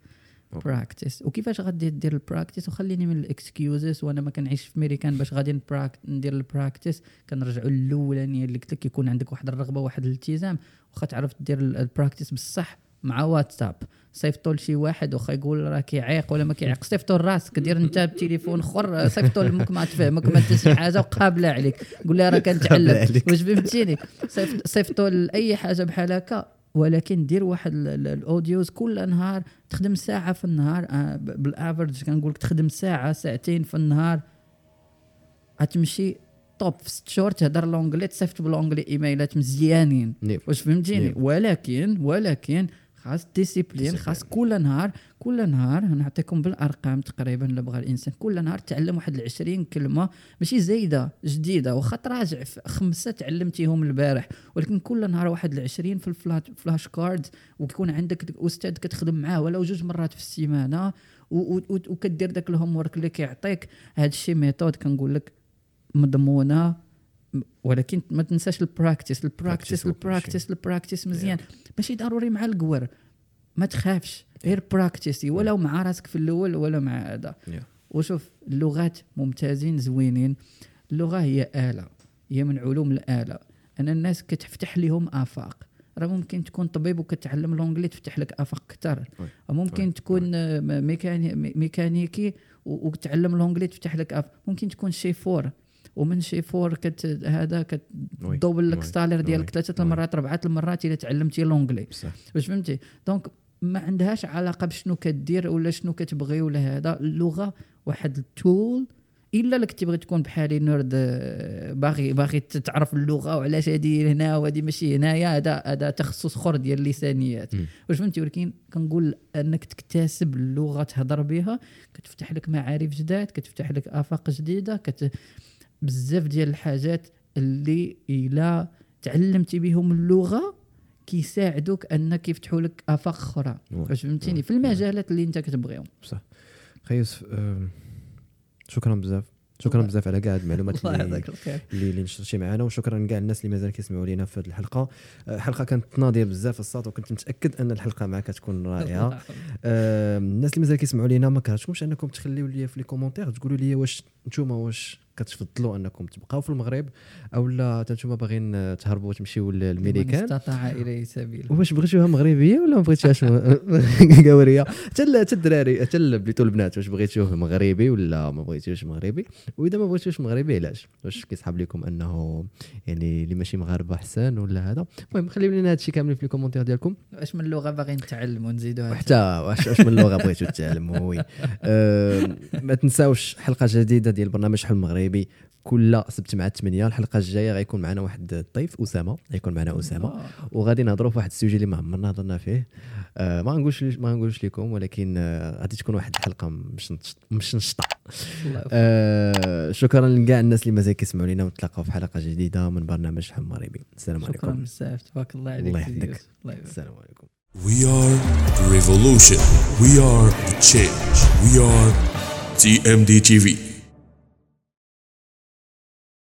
practice وكيفاش غادي دير ال practice وخليني من ال excuses وأنا ما كنعيش في ميريكان باش غادي ندير ال practice كنرجعوا للاولانيه اللي قلت لك يكون عندك واحد الرغبة واحد الالتزام. واخا تعرف دير ال- ال practice بصح مع واتساب. صيفطوا لشي واحد واخا يقول راه كيعيق ولا ما كيعيق. صيفطوا لراسك دير انت بتليفون أخر صيفطوا لامك ما تفهمك ما حتى شي حاجة وقابله عليك. قول لها راه كنتعلم. واش فهمتيني؟ صيفط- صيفطوا لأي حاجة بحال هكا. ولكن دير واحد ال- ال- ال audios كل نهار تخدم ساعة في النهار. آه، بال average كنقول لك تخدم ساعة ساعتين في النهار. غتمشي top في ست شهور تهضر l'anglais تصيفط ب l'anglais إيميلات مزيانين. واش فهمتيني. ولكن ولكن خاص discipline خاص كل نهار كل نهار نعطيكم بالأرقام تقريبا اللي بغى الإنسان. كل نهار تعلم واحد 20 كلمة ماشي زايدة جديدة واخا تراجع في خمسة تعلمتيهم البارح. ولكن كل نهار واحد 20 في الفلات flash card ويكون عندك أستاذ كتخدم معاه ولو جوج مرات في السيمانة وكدير داك ال homework اللي كيعطيك. هذا الشيء méthode كنقول لك مضمونة. ولكن ما تنساش ال practice Practice ال practice هو كل ال practice ال practice مزيان. ماشي ضروري مع القور. ما تخافش. غير practicer ولو مع راسك في الأول ولا مع هذا. وشوف اللغات ممتازين زوينين. اللغة هي آلة. هي من علوم الآلة. أنا الناس كتفتح لهم آفاق. راه ممكن تكون طبيب وكتعلم l'anglais تفتح لك آفاق أكثر. ممكن. تكون ميكاني ميكانيكي وتعلم l'anglais تفتح لك آفاق. ممكن تكون شيفور ومن شيفور كت هذا. كت doubler لك. salaire. ديالك ثلاثة. المرات اربعه المرات إلا تعلمتي l'anglais واش فهمتي donc ما عندهاش علاقة بشنو كدير ولا شنو كتبغي ولا هذا اللغة واحد ال tool إلا لك تبغي تكون بحالي nerd آه، باغي باغي تعرف اللغة وعلاش هذه هنا وهذه ماشي هنايا هذا هذا تخصص أخر ديال اللسانيات. واش فهمتي ولكن كنقول أنك تكتسب اللغة تهضر بها كتفتح لك معارف جداد كتفتح لك آفاق جديدة كت بزاف ديال الحاجات اللي إلا تعلمتي بهم اللغة كيساعدوك انك يفتحوا لك آفاق أخرى. واش فهمتيني. في المجالات اللي أنت كتبغيهم. بصح. خي يوسف شكرا بزاف. شكرا بزاف على كاع المعلومات اللي اللي اللي نشرتي معنا وشكرا كاع الناس اللي مازال كيسمعوا لينا في هذه الحلقة. آه، الحلقة كانت ناضية بزاف الصوت وكنت متأكد أن الحلقة معك تكون رائعة. الناس اللي مازال كيسمعوا لينا ما كرهتكمش أنكم تخليو لي في لي كومونتير تقولوا لي واش نتوما واش كتفضلوا أنكم تبقاو في المغرب أو لا؟ حتى نتوما باغيين تهربوا وتمشيو من للميريكان استطاع إليه سبيل واش بغيتوها مغربية ولا ما بغيتوهاش قوريه حتى حتى الدراري حتى بليتو البنات واش بغيتوه مغربي ولا ما بغيتوش مغربي؟ وإذا ما بغيتوش مغربي علاش؟ واش كيصحاب لكم أنه يعني اللي ماشي مغاربة أحسن ولا هذا؟ المهم خليو لنا هادشي كامل في ال commentaires ديالكم. واش من اللغة باغي نتعلم ونزيدوها وحتى واش واش من اللغة بغيتو تتعلموا؟ oui. آه، ما تنساوش حلقة جديدة ديال برنامج حل مغربي كل سبت مع 8 الحلقة الجاية غيكون معنا واحد الضيف أسامة غيكون معنا أسامة آه. وغادي نهضروا في واحد السوجي اللي ما عمرنا هضرنا فيه آه ما نقولش ما نقولش لكم ولكن آه غادي تكون واحد الحلقة مش نش- مش نشطة الله يوفقك. آه شكرا لكاع الناس اللي مازال كيسمعوا لينا ونتلاقاو في حلقة جديدة من برنامج حل مغربي السلام شكرا عليكم بزاف تبارك الله عليك الله يحفظك. السلام عليكم We are the revolution. We are the change. We are TMD TV.